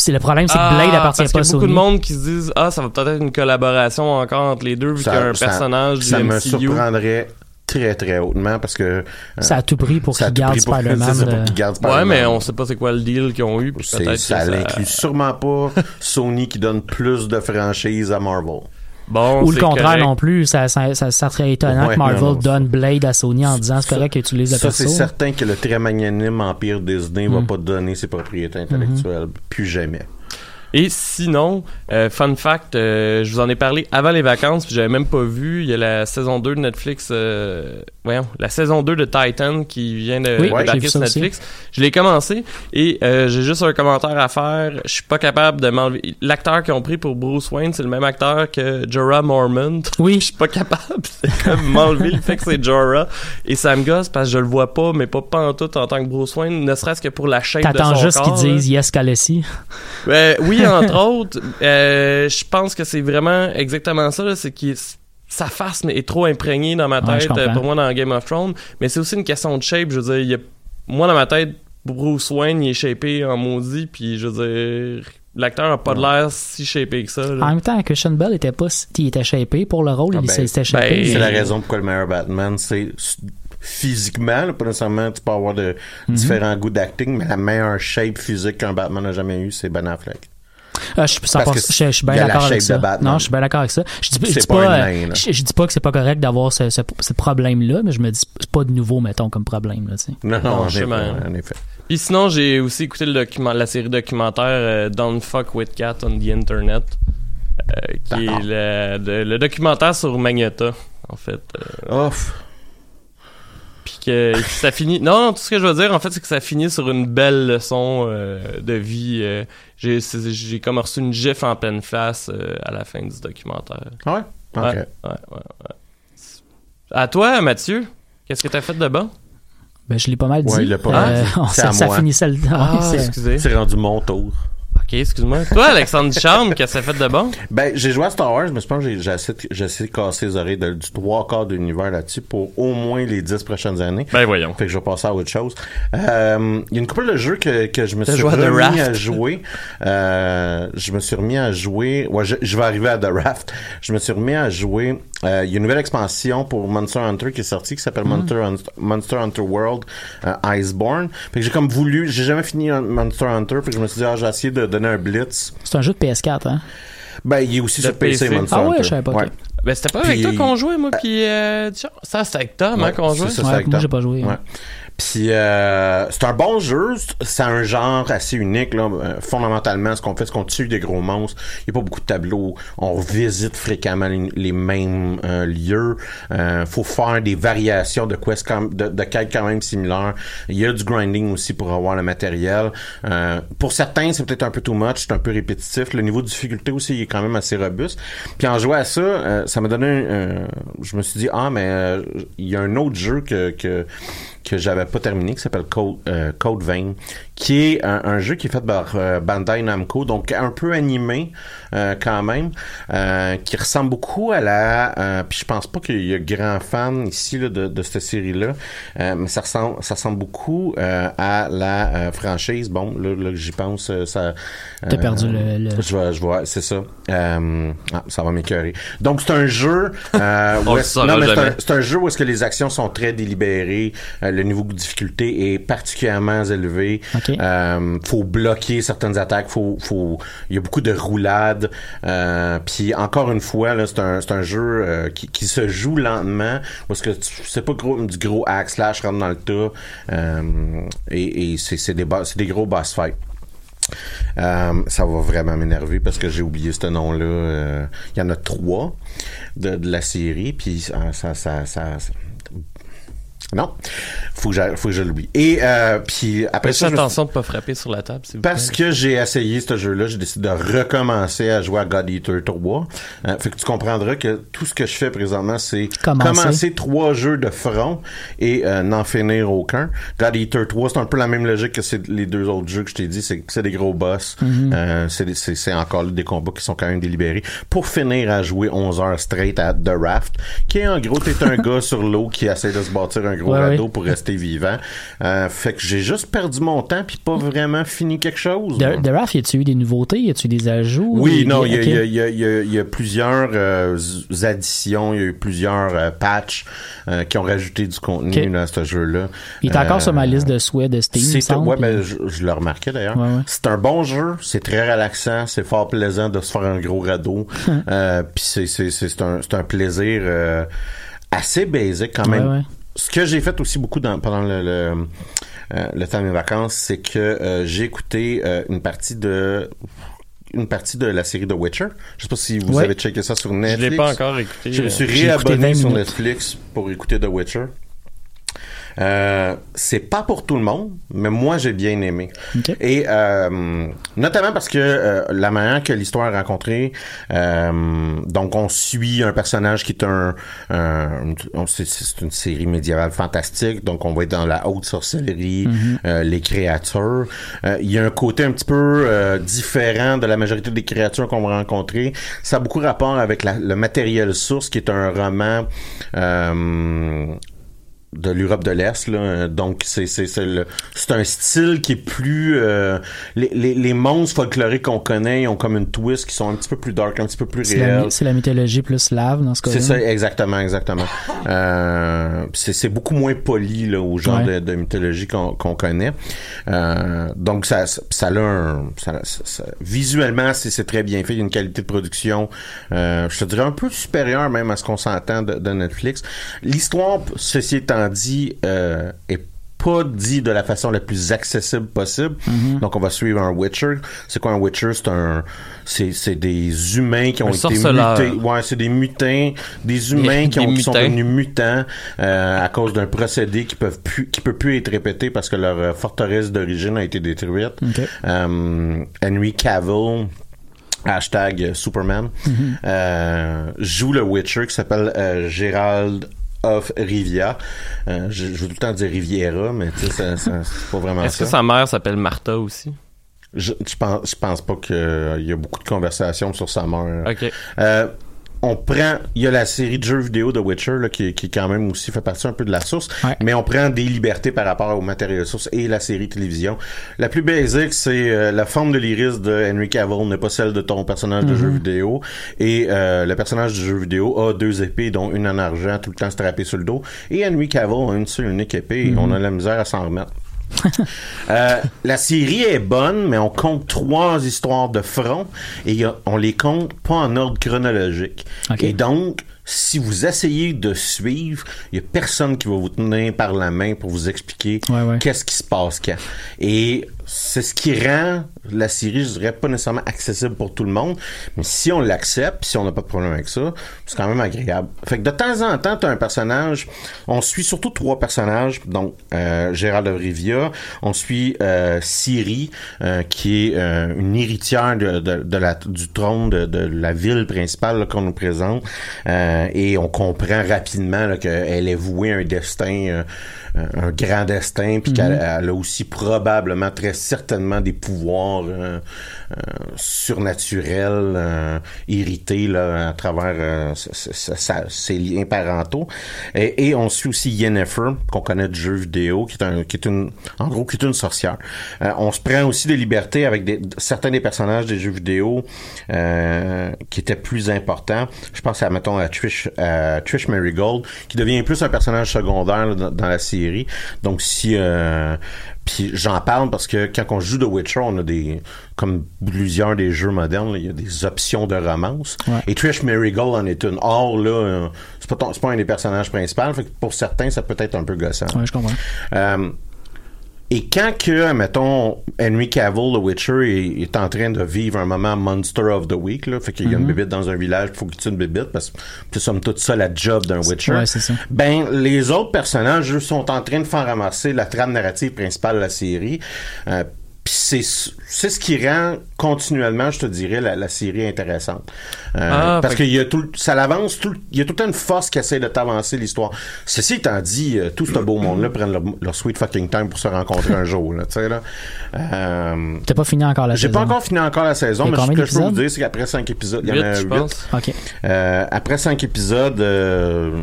H: C'est le problème, c'est que
F: Ah,
H: Blade appartient
F: parce
H: pas à
F: qu'il y a beaucoup
H: Sony.
F: de monde qui se disent ah ça va peut-être être une collaboration encore entre les deux vu qu'il y a un
G: Ça-
F: personnage du
G: Ça me
F: MCU.
G: surprendrait très très hautement parce que euh,
H: Ça a tout pris pour
G: ça
H: qu'il garde Spider-Man.
G: ça,
H: euh,
G: qu'il garde
F: Ouais, mais on sait pas c'est quoi le deal qu'ils ont eu. peut-être
G: ça
F: que
G: l'inclut sûrement pas Sony qui donne plus de franchises à Marvel.
F: Bon,
H: Ou le
F: c'est
H: contraire
F: correct.
H: non plus, ça, ça, ça, ça serait étonnant
G: Ouais,
H: que Marvel
G: non, non,
H: donne Blade à Sony en disant c'est correct qu'ils utilisent le
G: Ça, c'est
H: perso.
G: certain que le très magnanime Empire Disney
H: Mm.
G: va pas donner ses propriétés intellectuelles. Plus jamais.
F: Et sinon, euh, fun fact, euh, je vous en ai parlé avant les vacances, puis j'avais même pas vu. Il y a la saison 2 de Netflix, euh, voyons, la saison 2 de Titan qui vient de
H: Oui, vu
F: sur
H: aussi.
F: Netflix. Je l'ai commencé et euh, j'ai juste un commentaire à faire. Je suis pas capable de m'enlever. L'acteur qu'ils ont pris pour Bruce Wayne, c'est le même acteur que Jorah Mormont.
H: Oui.
F: Je suis pas capable. Comme m'enlever le fait que c'est Jorah. Et ça me gosse parce que je le vois pas, mais pas pantoute en tant que Bruce Wayne, ne serait-ce que pour la shape de son
H: T'attends juste qu'ils
F: corps,
H: disent Yes Khaleesi.
F: Euh, entre autres, euh, je pense que c'est vraiment exactement ça. C'est que sa face est trop imprégnée dans ma tête euh, pour moi dans Game of Thrones. Mais c'est aussi une question de shape. Je veux dire, il y a- moi dans ma tête, Bruce Wayne il est shapé en maudit. Puis je veux dire, l'acteur a pas de l'air si shapé que ça. là.
H: En même temps, Christian Bell était pas, il était shapé pour le rôle,
G: Ah
H: il
G: ben,
H: s'était shapé.
F: ben,
G: C'est la raison pourquoi le meilleur Batman, c'est physiquement, là, pas nécessairement, tu peux avoir de
H: Mhm.
G: différents goûts d'acting, mais la meilleure shape physique qu'un Batman n'a jamais eu, c'est Ben Affleck.
H: Ah, je, suis 100%,
G: Parce que
H: je, je suis bien d'accord avec ça. Non, je suis bien d'accord avec ça. Je dis, je
G: C'est
H: dis
G: pas
H: euh,
G: nain,
H: je, je dis pas que c'est pas correct d'avoir ce, ce, ce problème-là, mais je me dis c'est pas de nouveau, mettons, comme problème. Là.
G: Non, non, en,
F: je sais
G: effet, en effet.
F: Puis sinon, j'ai aussi écouté le document, la série documentaire euh, Don't Fuck With Cat on the Internet. euh, qui est le, le documentaire sur Magneta, en fait. euh,
G: Off.
F: Puis que ça finit. Non, non, tout ce que je veux dire, en fait, c'est que ça finit sur une belle leçon euh, de vie. euh, j'ai, comme reçu une gifle en pleine face euh, à la fin du documentaire.
G: Ah ouais? Ok.
F: Ouais, ouais, ouais. À toi, Mathieu, qu'est-ce que t'as fait de bon?
H: Ben, je l'ai pas mal dit.
G: Ouais, il l'a pas
H: Euh,
G: mal dit.
H: on-
G: C'est
H: ça, ça finissait le
F: Ah, excusez.
G: C'est rendu mon tour.
F: Ok, excuse-moi. Toi, Alexandre Ducharme, qu'est-ce que t'as fait de bon?
G: Ben, j'ai joué à Star Wars, mais je pense que j'ai- assez, assez cassé les oreilles de- du trois quarts de l'univers là-dessus pour au moins les dix prochaines années.
F: Ben voyons.
G: Fait que je vais passer à autre chose. Euh, Il y a une couple de jeux que, que je me suis remis à jouer. Euh, je me suis remis à jouer. Ouais, je, je vais arriver à The Raft. Je me suis remis à jouer. euh, Il y a une nouvelle expansion pour Monster Hunter qui est sortie qui s'appelle Monster, Hun- Monster Hunter World Iceborne. Fait que j'ai comme voulu. J'ai jamais fini Monster Hunter. Fait que je me suis dit, ah, j'ai essayé de donner un blitz.
H: C'est un jeu de PS4, hein?
G: Ben, il est aussi
F: De
G: sur PC,
F: PC.
H: Ah ouais, je savais pas, ok.
F: Ben, c'était pas avec
G: Puis-
F: toi qu'on jouait, moi, puis euh, ça, c'était avec Tom, hein,
G: Ouais,
F: qu'on
G: c'est
F: jouait?
G: ça, c'est
H: Ouais,
G: avec
H: moi, j'ai pas joué.
G: Ouais. Puis euh, c'est un bon jeu, c'est un genre assez unique là. Euh, Fondamentalement, ce qu'on fait, c'est qu'on tue des gros monstres. Il y a pas beaucoup de tableaux. On visite fréquemment les, mêmes euh, lieux. Euh, faut faire des variations de quests quand- de, de quêtes quand même similaires. Il y a du grinding aussi pour avoir le matériel. Euh, pour certains, c'est peut-être un peu too much, c'est un peu répétitif. Le niveau de difficulté aussi il est quand même assez robuste. Puis en jouant à ça, euh, ça m'a donné. un- je me suis dit ah mais il y a un autre jeu que que que j'avais pas terminé qui s'appelle Code, euh, Code Vein qui est un, un jeu qui est fait par euh, Bandai Namco donc un peu animé euh, quand même euh, qui ressemble beaucoup à la euh, puis je pense pas qu'il y a grand fan ici là, de, de cette série là mais ça ressemble ça ressemble beaucoup euh, à la euh, franchise. Bon là, là que j'y pense euh, ça
H: T'as perdu le- le-
G: je vois je vois c'est ça. Euh, ah, ça va m'écœurer. Donc c'est un jeu euh, c'est
F: jamais.
G: un, c'est un jeu où est-ce que les actions sont très délibérées, euh, le niveau de difficulté est particulièrement élevé.
H: Ok.
G: Euh, faut bloquer certaines attaques, faut, faut, il y a beaucoup de roulades. Euh, Puis encore une fois, là, c'est un, c'est un jeu euh, qui, qui se joue lentement parce que c'est pas gros, du gros hack slash rentre dans le tas. Euh, et et c'est c'est des, boss- c'est des gros boss fights. Euh, ça va vraiment m'énerver parce que j'ai oublié ce nom-là. Euh, Il y en a trois de, de la série, puis ça, ça- ça- non, faut que je, faut que je l'oublie. Et euh, puis après
F: Faites
G: ça, je me suis-
F: attention de pas frapper sur la table, s'il vous plaît.
G: parce que j'ai essayé ce jeu-là, j'ai décidé de recommencer à jouer à God Eater 3. Euh, fait que tu comprendras que tout ce que je fais présentement, c'est
H: Commencer.
G: commencer trois jeux de front et euh, n'en finir aucun. God Eater 3, c'est un peu la même logique que c'est les deux autres jeux que je t'ai dit, c'est que c'est des gros boss.
H: Mhm.
G: Euh, c'est encore des combats qui sont quand même délibérés. Pour finir à jouer 11 heures straight à The Raft, qui est en gros, t'es un gars sur l'eau qui essaie de se bâtir un gros
H: Ouais,
G: radeau pour rester vivant. Euh, fait que j'ai juste perdu mon temps puis pas vraiment fini quelque chose.
H: The Raft, y a-tu eu des nouveautés? Y a-tu eu des ajouts?
G: Oui,
H: Des-
G: non, il y y y y a- il y a plusieurs euh, additions, il y a eu plusieurs euh, patchs euh, qui ont rajouté du contenu
H: Ok.
G: là, à ce jeu-là.
H: Il est encore
G: Euh,
H: sur ma liste de souhaits de Steam.
G: c'est ouais,
H: puis-
G: ben, je, je le remarquais d'ailleurs.
H: Ouais, ouais.
G: C'est un bon jeu, c'est très relaxant, c'est fort plaisant de se faire un gros radeau. euh, Puis c'est un un plaisir euh, assez basique quand même.
H: Ouais, ouais.
G: Ce que j'ai fait aussi beaucoup dans, pendant le, le, euh, le temps de mes vacances, c'est que euh, j'ai écouté euh, une partie de une partie de la série The Witcher. Je sais pas si vous
H: Ouais.
G: avez checké ça sur
F: Je
G: Netflix.
F: l'ai pas encore écouté.
G: Je me suis réabonné
H: 20
G: sur. Netflix pour écouter The Witcher. Euh, c'est pas pour tout le monde, mais moi j'ai bien aimé. Et euh, notamment parce que euh, la manière que l'histoire est rencontrée, euh, donc on suit un personnage qui est un, un- c'est, une série médiévale fantastique, donc on va être dans la haute sorcellerie, euh, les créatures. Euh, Il y a un côté un petit peu euh, différent de la majorité des créatures qu'on va rencontrer. Ça a beaucoup rapport avec la- le matériel source, qui est un roman. De l'Europe de l'Est là donc c'est c'est c'est le c'est un style qui est plus euh, les, les les monstres folkloriques qu'on connaît ils ont comme une twist qui sont un petit peu plus dark un petit peu plus
H: C'est la, c'est la mythologie plus slave dans ce cas-là.
G: c'est ça, exactement, exactement. Euh, c'est c'est beaucoup moins poli là, au genre
H: Ouais.
G: de, de mythologie qu'on qu'on connaît. Euh, donc ça, ça a un, ça, ça- ça- visuellement c'est c'est très bien fait. Il y a une qualité de production, euh, je te dirais un peu supérieure même à ce qu'on s'entend de, de Netflix. L'histoire, ceci étant dit, euh, est pas dit de la façon la plus accessible possible. Donc on va suivre un Witcher. C'est quoi un Witcher? C'est un c'est des humains qui ont
F: Un
G: été
F: sorceleur.
G: mutés. Ouais, c'est des mutins, des humains
F: Des-
G: qui, ont, sont devenus mutants euh, à cause d'un procédé qui peuvent plus qui peut plus être répété parce que leur euh, forteresse d'origine a été détruite. Euh, Henry Cavill hashtag Superman euh, joue le Witcher qui s'appelle euh, Gérald of Rivia. Euh, je, je veux tout le temps dire Riviera, mais tu sais, c'est pas vraiment
F: Est-ce que sa mère s'appelle Martha aussi?
G: Je, je pense, je pense pas qu'il y a beaucoup de conversations sur sa mère.
F: Ok.
G: Euh, on prend, il y a la série de jeux vidéo de Witcher là, qui, qui quand même aussi fait partie un peu de la source,
H: Ouais.
G: mais on prend des libertés par rapport au matériel source et la série télévision. La plus basique, c'est euh, la forme de l'iris de Henry Cavill n'est pas celle de ton personnage de jeu vidéo et euh, le personnage du jeu vidéo a deux épées dont une en argent tout le temps strappée sur le dos et Henry Cavill a une seule unique épée et on a la misère à s'en remettre. Euh, la série est bonne, mais on compte trois histoires de front et a- on les compte pas en ordre chronologique. Et donc, si vous essayez de suivre, il y a personne qui va vous tenir par la main pour vous expliquer
H: Ouais, ouais.
G: qu'est-ce qui se passe quand. Et c'est ce qui rend la série, je dirais, pas nécessairement accessible pour tout le monde, mais si on l'accepte, si on n'a pas de problème avec ça, c'est quand même agréable. Fait que de temps en temps, tu as un personnage, on suit surtout trois personnages, donc euh, Gérald de Rivia, on suit euh, Siri, euh, qui est euh, une héritière de, de- de la, du trône de, de la ville principale qu'on nous présente, Euh, et on comprend rapidement qu'elle est vouée à un destin, un grand destin, puis qu'elle elle a aussi probablement, très certainement, des pouvoirs euh, euh, surnaturels, euh, hérités là, à travers ses liens parentaux. Et, on suit aussi Yennefer, qu'on connaît du jeu vidéo, qui est, un, qui est une, en gros, qui est une sorcière. On se prend aussi des libertés avec certains des personnages des jeux vidéo qui étaient plus importants. Je pense à, mettons, à Trish, à Trish Marigold, qui devient plus un personnage secondaire dans, la série. Donc, si... puis j'en parle parce que quand on joue The Witcher, on a des... Comme plusieurs des jeux modernes, il y a des options de romance.
H: Ouais.
G: Et Trish Marigold en est une. Or, là, euh, c'est pas, ton- pas un des personnages principaux. Fait que pour certains, ça peut être un peu gossant.
H: Ouais, je comprends.
G: Euh, et quand que, mettons, Henry Cavill, The Witcher, est, est en train de vivre un moment Monster of the Week, là, fait qu'il y a une
H: Mhm.
G: bébite dans un village, il faut qu'il tue une bébite, parce que c'est somme toute ça la job d'un Witcher.
H: Ouais, c'est ça.
G: Ben, les autres personnages, eux, sont en train de faire ramasser la trame narrative principale de la série. Euh, Puis c'est c'est ce qui rend continuellement, je te dirais, la, la série intéressante. Euh,
F: Ah,
G: parce
F: que-
G: qu'il y a tout, le- ça l'avance, tout, le- il y a tout le temps une force qui essaie de t'avancer l'histoire. Ceci étant dit, euh, tout ce beau monde-là prennent leur, leur sweet fucking time pour se rencontrer un jour, là, tu sais, là. Euh,
H: T'as pas fini encore la
G: j'ai
H: saison?
G: pas encore fini encore la saison, mais ce que je peux vous dire, c'est qu'après cinq épisodes, il y en a
F: je
G: huit.
F: pense.
H: OK.
G: Euh, après cinq épisodes, euh,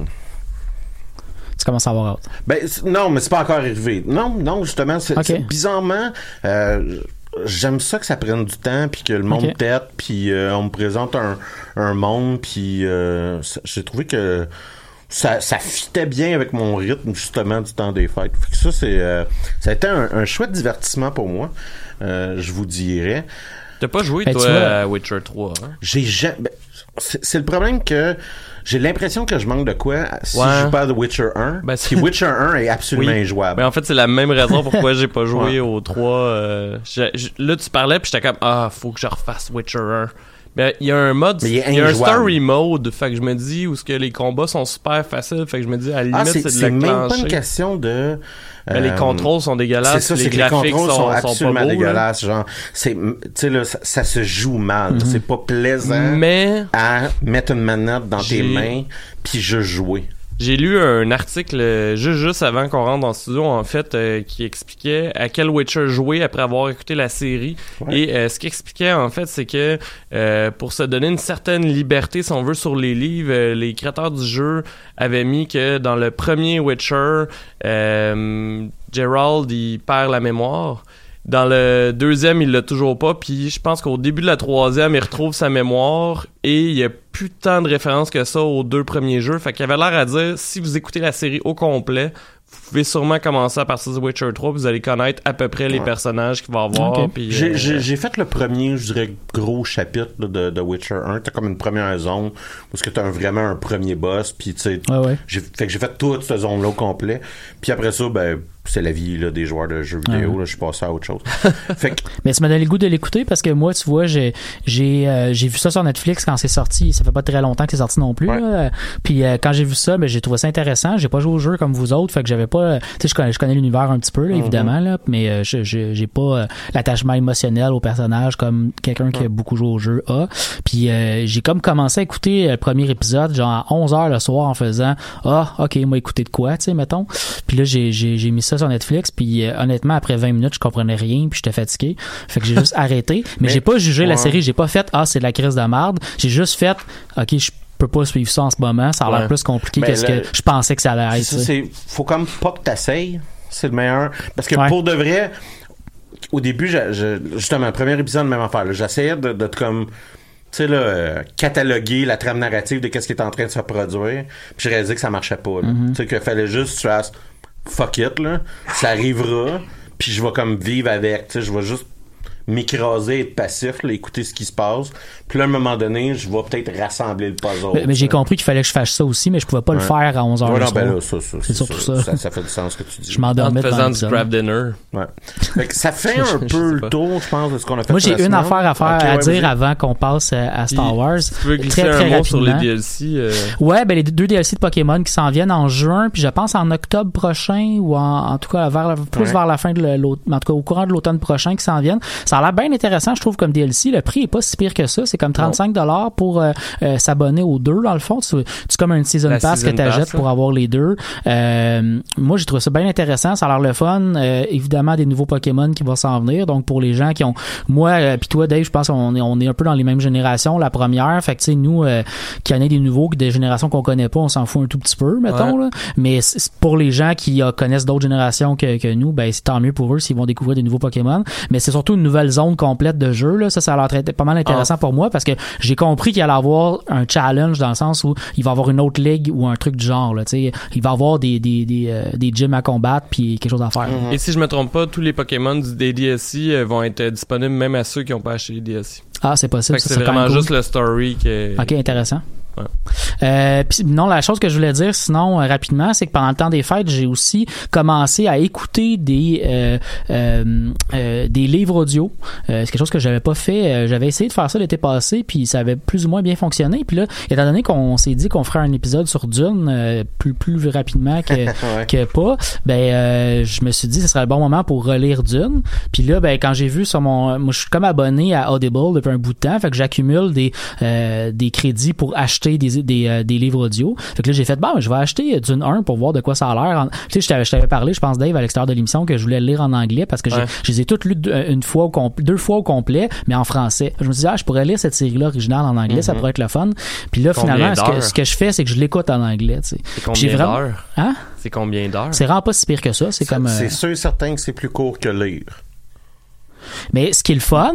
H: commences à avoir hâte.
G: ben, non, mais c'est pas encore arrivé. Non, non, justement, c'est bizarrement, euh, j'aime ça que ça prenne du temps, puis que le monde
H: Ok.
G: tête, puis euh, on me présente un, un monde, puis euh, j'ai trouvé que ça, ça fitait bien avec mon rythme, justement, du temps des fêtes. Fait que ça, c'est, euh, ça a été un, un chouette divertissement pour moi, je vous dirais.
F: T'as pas joué,
H: Ben,
F: toi,
H: vois-
F: à Witcher 3, hein?
G: J'ai jamais. ben, c'est le problème que j'ai l'impression que je manque de quoi si
F: Ouais.
G: je joue pas à The Witcher 1.
F: Ben,
G: puis Witcher 1 est absolument
F: Oui.
G: injouable.
F: Ben, en fait, c'est la même raison pourquoi j'ai pas joué
G: Ouais.
F: au 3. euh, là, tu parlais, puis j'étais comme, ah, faut que je refasse Witcher 1. Ben, il y a un mode,
G: il
F: y a un story mode, fait que je me dis, où ce que les combats sont super faciles, fait que je me dis, à la limite,
G: ah, c'est
F: de
G: c'est même pas une question de.
F: Ben, les
G: euh,
F: contrôles sont dégueulasses,
G: ça,
F: les
G: que les
F: graphiques
G: contrôles
F: sont,
G: sont,
F: sont pas
G: absolument
F: beaux, là.
G: dégueulasses. Genre, c'est, tu sais, là, ça, ça se joue mal.
H: Mhm.
G: C'est pas plaisant
F: Mais
G: à mettre une manette dans tes mains puis je jouer.
F: J'ai lu un article euh, juste, juste avant qu'on rentre dans le studio, en fait, euh, qui expliquait à quel Witcher jouer après avoir écouté la série.
G: Ouais.
F: Et euh, ce qu'il expliquait, en fait, c'est que euh, pour se donner une certaine liberté, si on veut, sur les livres, euh, les créateurs du jeu avaient mis que dans le premier Witcher, euh, Gerald, il perd la mémoire. Dans le deuxième, il l'a toujours pas. Puis je pense qu'au début de la troisième, il retrouve sa mémoire et il y a plus tant de références que ça aux deux premiers jeux. Fait qu'il avait l'air à dire, si vous écoutez la série au complet, pouvez sûrement commencer à partir de Witcher 3. Vous allez connaître à peu près les personnages qu'il va avoir.
H: Ok.
F: puis,
G: J'ai,
F: euh,
G: j'ai- j'ai fait le premier, je dirais, gros chapitre là, de, de Witcher 1. T'as comme une première zone où tu as vraiment un premier boss, puis tu sais,
H: ouais.
G: j'ai, fait que j'ai fait toute cette zone-là au complet. Puis après ça, ben, c'est la vie là, des joueurs de jeux vidéo. Là, je suis passé à autre chose. fait que,
H: Mais ça m'a donné le goût de l'écouter parce que moi, tu vois, j'ai j'ai euh, j'ai vu ça sur Netflix quand c'est sorti. Ça fait pas très longtemps que c'est sorti non plus.
G: Ouais.
H: là. Puis euh, quand j'ai vu ça, ben, j'ai trouvé ça intéressant. J'ai pas joué au jeu comme vous autres, fait que j'avais pas. Euh, Tu sais, je connais, je connais l'univers un petit peu, là,
G: Mhm.
H: évidemment, là, mais euh, je- j'ai pas euh, l'attachement émotionnel au personnage comme quelqu'un qui a beaucoup joué au jeu a. Puis euh, j'ai comme commencé à écouter le premier épisode, genre à 11 heures le soir, en faisant ah ok, moi écouter de quoi, tu sais, mettons. Puis là j'ai mis ça sur Netflix, puis euh, honnêtement après 20 minutes je comprenais rien, puis j'étais fatigué, fait que j'ai juste arrêté. Mais,
G: Mais-
H: j'ai pas jugé la série, j'ai pas fait ah c'est de la crise de marde, j'ai juste fait ok je peux pas suivre ça en ce moment, ça a l'air
G: Ouais.
H: plus compliqué
G: Ben,
H: que ce que je pensais que ça allait être.
G: faut comme pas que t'essayes. C'est le meilleur. Parce que
H: Ouais.
G: pour de vrai, au début, je, je- justement, le premier épisode, même affaire. J'essayais de, de te comme. Tu sais, là, euh, cataloguer la trame narrative de qu'est-ce qui est en train de se produire. Puis j'ai réalisé que ça marchait pas.
H: Mm-hmm.
G: Tu sais, qu'il fallait juste que tu fasses fuck it, là. Ça arrivera. Puis je vais comme vivre avec. Tu sais, je vais juste m'écraser, être passif, là, écouter ce qui se passe. Puis là, à un moment donné, je vais peut-être rassembler le puzzle.
H: Mais, mais j'ai compris qu'il fallait que je fasse ça aussi, mais je pouvais pas le faire à 11h
G: Ouais, non, ben là, ça, ça,
H: C'est surtout
G: ça,
H: ça.
G: ça. ça fait du sens ce que tu dis.
H: Je m'endormais
F: En faisant du crab dinner.
G: Ouais. Fait que ça fait un peu le tour, je pense, de ce qu'on a fait
H: Moi, j'ai une
G: semaine.
H: affaire à faire à
G: ouais,
H: dire avant qu'on passe à, Star Wars.
F: Si tu veux glisser
H: Très, très
F: un mot sur les. DLC, euh,
H: Ouais, ben les deux DLC de Pokémon qui s'en viennent en juin, puis je pense en octobre prochain ou en, en tout cas vers la- plus
G: Ouais.
H: vers la fin de l'automne, en tout cas au courant de l'automne prochain qui s'en viennent. Ça a l'air bien intéressant, je trouve comme DLC. Le prix est pas si pire que ça, c'est comme 35 dollars pour euh, euh, s'abonner aux deux dans le fond. C'est comme une season
F: La
H: pass
F: season
H: que tu achètes pour avoir les deux. Euh, moi, j'ai trouvé ça bien intéressant. Ça a l'air le fun. Euh, évidemment, des nouveaux Pokémon qui vont s'en venir. Donc, pour les gens qui ont... Moi, euh, puis toi, Dave, je pense qu'on est, on est un peu dans les mêmes générations. La première, fait que, tu sais, nous, euh, qui en ait des nouveaux, des générations qu'on connaît pas, on s'en fout un tout petit peu, mettons.
F: Ouais.
H: Là. Mais pour les gens qui connaissent d'autres générations que, que nous, ben c'est tant mieux pour eux s'ils vont découvrir des nouveaux Pokémon. Mais c'est surtout une nouvelle zone complète de jeu. Là. Ça, ça a l'air pas mal intéressant
F: Ah.
H: pour moi parce que j'ai compris qu'il allait avoir un challenge dans le sens où il va avoir une autre ligue ou un truc du genre. Là, tu sais. il va avoir des, des, des, euh, des gyms à combattre puis quelque chose à faire.
G: Mhm.
F: Et si je me trompe pas, tous les Pokémon du- des DLC euh, vont être euh, disponibles même à ceux qui n'ont pas acheté les DLC.
H: Ah, c'est possible.
F: c'est vraiment
H: cool.
F: juste le story que.
H: Ok, intéressant. Euh, puis non, la chose que je voulais dire, sinon euh, rapidement, c'est que pendant le temps des fêtes, j'ai aussi commencé à écouter des euh, euh, euh, des livres audio. Euh, c'est quelque chose que j'avais pas fait. Euh, j'avais essayé de faire ça l'été passé, puis ça avait plus ou moins bien fonctionné. Puis là, étant donné qu'on s'est dit qu'on ferait un épisode sur Dune euh, plus plus rapidement que
G: Ouais.
H: que pas, ben euh, je me suis dit ce serait le bon moment pour relire Dune. Puis là, ben quand j'ai vu sur mon, moi je suis comme abonné à Audible depuis un bout de temps, fait que j'accumule des euh, des crédits pour acheter des des, euh, des livres audio. Fait que là j'ai fait bon, je vais acheter Dune 1 pour voir de quoi ça a l'air. Tu sais, je t'avais- parlé, je pense Dave à l'extérieur de l'émission que je voulais lire en anglais parce que
F: Ouais.
H: je les ai toutes lues deux- une fois au deux fois au complet, mais en français. Je me suis dit ah je pourrais lire cette série là originale en anglais, ça
F: Mhm.
H: pourrait être le fun. Puis là
F: Combien
H: finalement ce que,
F: d'heures?
H: ce que je fais c'est que je l'écoute en anglais. Tu sais.
F: C'est
H: J'ai
F: combien
H: vraiment-
F: d'heures?
H: Hein?
F: C'est combien d'heures?
H: C'est vraiment pas si pire que ça. C'est comme. euh,
G: C'est sûr et certain que c'est plus court que lire.
H: Mais ce qui est le fun,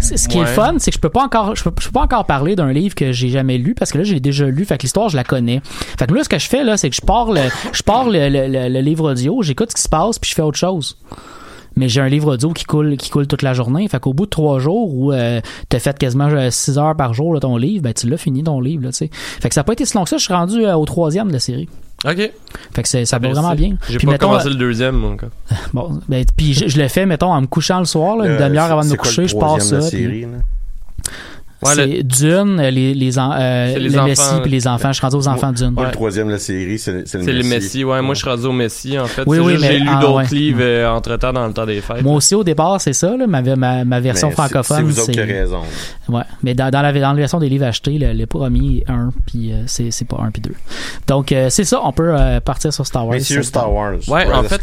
H: c'est- ce qui est le fun, c'est que je peux pas encore, je peux, je peux pas encore parler d'un livre que j'ai jamais lu parce que là, j'ai déjà lu. Fait que l'histoire, je la connais. Fait que là, ce que je fais là, c'est que je pars le, je pars le, le- le- le livre audio, j'écoute ce qui se passe, puis je fais autre chose. Mais j'ai un livre audio qui coule, qui coule toute la journée. Fait qu'au bout de trois jours où euh, t'as fait quasiment euh, six heures par jour là, ton livre, ben tu l'as fini ton livre. Là, tu sais. fait que ça a pas été si long que ça. Je suis rendu euh, au troisième de la série.
F: Ok.
H: Fait que c'est- ça va
F: Merci.
H: vraiment bien.
F: J'ai
H: Puis
F: pas
H: mettons,
F: commencé le deuxième, mon gars.
H: Bon, ben, puis je, je le fais, mettons, en me couchant le soir, là, une
G: Euh,
H: demi-heure avant de me
G: quoi le
H: coucher, je
G: troisième
H: ça. puis-?
F: Ouais,
H: c'est
F: le-
H: Dune, les, les, euh,
F: les
H: le
F: enfants.
H: Messie puis les enfants. Je suis rendu aux enfants Dune.
G: Moi,
F: Ouais.
G: le troisième de la série, c'est le
F: C'est le
G: Messie.
F: Messi, ouais. Moi, je suis rendu au Messi, en fait.
H: Oui, oui,
F: j'ai lu
H: ah,
F: d'autres
H: ouais.
F: livres euh, entre-temps dans le temps des fêtes.
H: Moi aussi, au départ, c'est ça, là, ma, ma, ma version
G: Mais
H: francophone.
G: C'est vous autres qui avez raison.
H: Ouais, mais dans, dans, la, dans la version des livres achetés, le, le premier est un, puis euh, c'est c'est pas un, puis deux. Donc, euh, c'est ça, on peut euh, partir sur Star Wars.
G: Messieurs Star Wars.
F: Ouais, en fait-.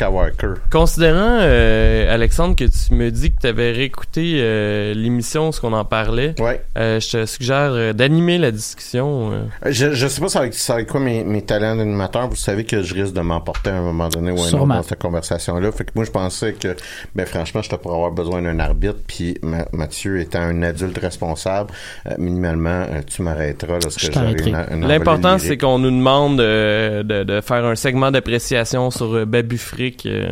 F: Considérant, euh, Alexandre, que tu me dis que tu avais réécouté l'émission, ce qu'on en parlait,
G: Ouais.
F: Euh, je te suggère euh, d'animer la discussion. euh.
G: Je, je sais pas ça être quoi mes, mes talents d'animateur. Vous savez que je risque de m'emporter à un moment donné ou un autre dans cette conversation-là. Fait que moi, je pensais que, ben, franchement, j'étais pour avoir besoin d'un arbitre. Puis Ma- Mathieu étant un adulte responsable, euh, minimalement, tu m'arrêteras lorsque
H: Je
G: j'aurai
H: t'arrêterai.
G: une, une envolée
F: L'important, c'est qu'on nous demande de, de faire un segment d'appréciation sur Babu Frick. euh.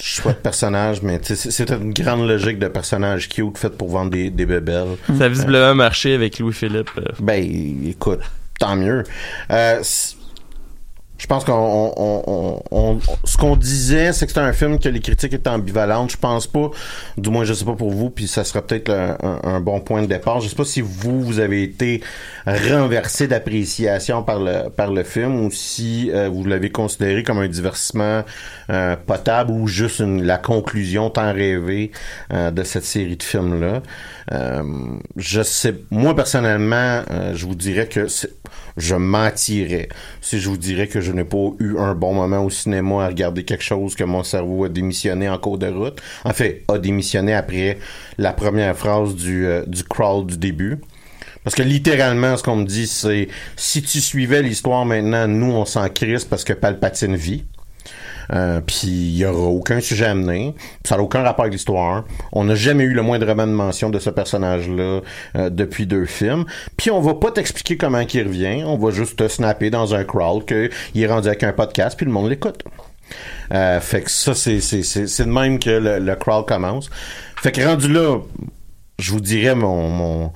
G: Choix de personnage, mais c'est c'est une grande logique de personnage cute fait pour vendre des, des bébelles.
F: Ça a visiblement marché avec Louis-Philippe. euh.
G: Ben, écoute, tant mieux. Euh, je pense qu'on, on, on, on- on- ce qu'on disait, c'est que c'était un film que les critiques étaient ambivalentes. Je pense pas, du moins je sais pas pour vous, puis ça sera peut-être un, bon point de départ. Je sais pas si vous, vous avez été renversé d'appréciation par le par le film ou si euh, vous l'avez considéré comme un divertissement euh, potable ou juste une- la conclusion tant rêvée euh, de cette série de films là. Je sais, moi personnellement, je vous dirais que je mentirais si je vous dirais que je n'ai pas eu un bon moment au cinéma à regarder quelque chose que mon cerveau a démissionné en cours de route. En fait, a démissionné après la première phrase du, euh, du crawl du début. Parce que littéralement, ce qu'on me dit, c'est si tu suivais l'histoire maintenant, nous, on s'en crisse parce que Palpatine vit. Euh, puis il y aura aucun sujet amené, ça n'a aucun rapport avec l'histoire. On n'a jamais eu le moindrement de mention de ce personnage-là euh, depuis deux films. Puis on va pas t'expliquer comment il revient, on va juste te snapper dans un crawl qu'il est rendu avec un podcast puis le monde l'écoute. Euh, fait que ça, c'est, c'est, c'est, c'est de même que le, le crawl commence. Fait que rendu là, je vous dirais mon, mon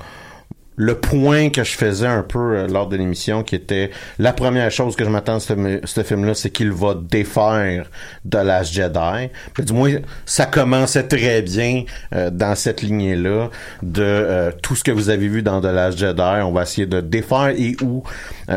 G: le point que je faisais un peu euh, lors de l'émission, qui était la première chose que je m'attends de ce, film-là, c'est qu'il va défaire de Last Jedi. Du moins, ça commençait très bien euh, dans cette lignée-là de euh, tout ce que vous avez vu dans The Last Jedi. On va essayer de défaire et ou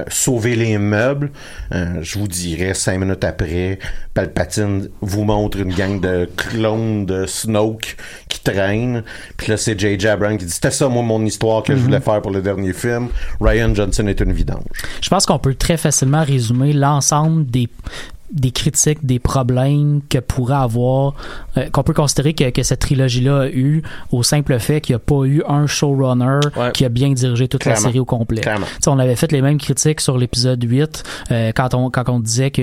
G: sauver les meubles. Je vous dirais, cinq minutes après, Palpatine vous montre une gang de clones de Snoke qui traînent. Puis là, c'est J.J. Abrams qui dit, c'était ça, moi, mon histoire que je voulais faire pour le dernier film. Ryan Johnson est une vidange.
H: Je pense qu'on peut très facilement résumer l'ensemble des des critiques, des problèmes que pourrait avoir, euh, qu'on peut considérer que, que cette trilogie-là a eu au simple fait qu'il n'y a pas eu un showrunner
F: Ouais.
H: qui a bien dirigé toute la
G: Clairement.
H: série au complet. On avait fait les mêmes critiques sur l'épisode 8 euh, quand on quand on disait que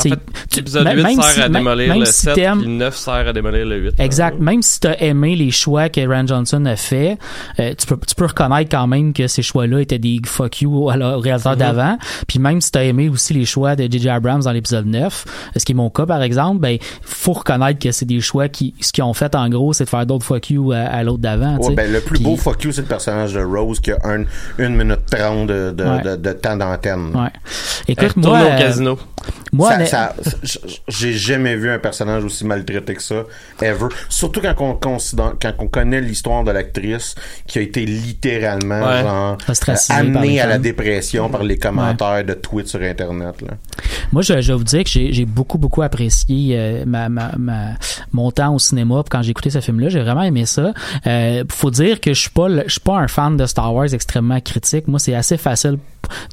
H: sais, tu-
F: L'épisode
H: même-
F: 8
H: même
F: sert
H: si-
F: à démolir
H: même
F: le
H: si
F: 7,
H: t'aimes-
F: puis le 9 sert à démolir le 8.
H: Exact. Même si tu as aimé les choix que Rand Johnson a fait, euh, tu, peux, tu peux reconnaître quand même que ces choix-là étaient des fuck you la- au réalisateur
F: Mhm.
H: d'avant. Puis même si tu as aimé aussi les choix de J.J. Abrams dans l'épisode 9, ce qui est mon cas par exemple, ben faut reconnaître que c'est des choix qui ce qu'ils ont fait en gros, c'est de faire d'autres fuck you à, à l'autre d'avant.
G: Ouais, ben, le plus beau fuck you, c'est le personnage de Rose qui a un, une minute trente de, de,
H: Ouais.
G: de, de temps d'antenne.
H: Ouais. Écoute,
F: Elle
H: moi,
F: au
H: euh,
F: casino.
H: Moi, mais-
G: j'ai jamais vu un personnage aussi maltraité que ça, ever. Surtout quand on, considère- quand on connaît l'histoire de l'actrice qui a été littéralement
F: Ouais.
G: genre, euh, amenée à la dépression par les commentaires de tweets sur Internet. Là.
H: Moi, je, je vais vous dire que j'ai beaucoup, beaucoup apprécié euh, ma, ma, ma- mon temps au cinéma. Quand j'ai écouté ce film-là, j'ai vraiment aimé ça. Euh, faut dire que je suis pas, le- je suis pas un fan de Star Wars extrêmement critique. Moi, c'est assez facile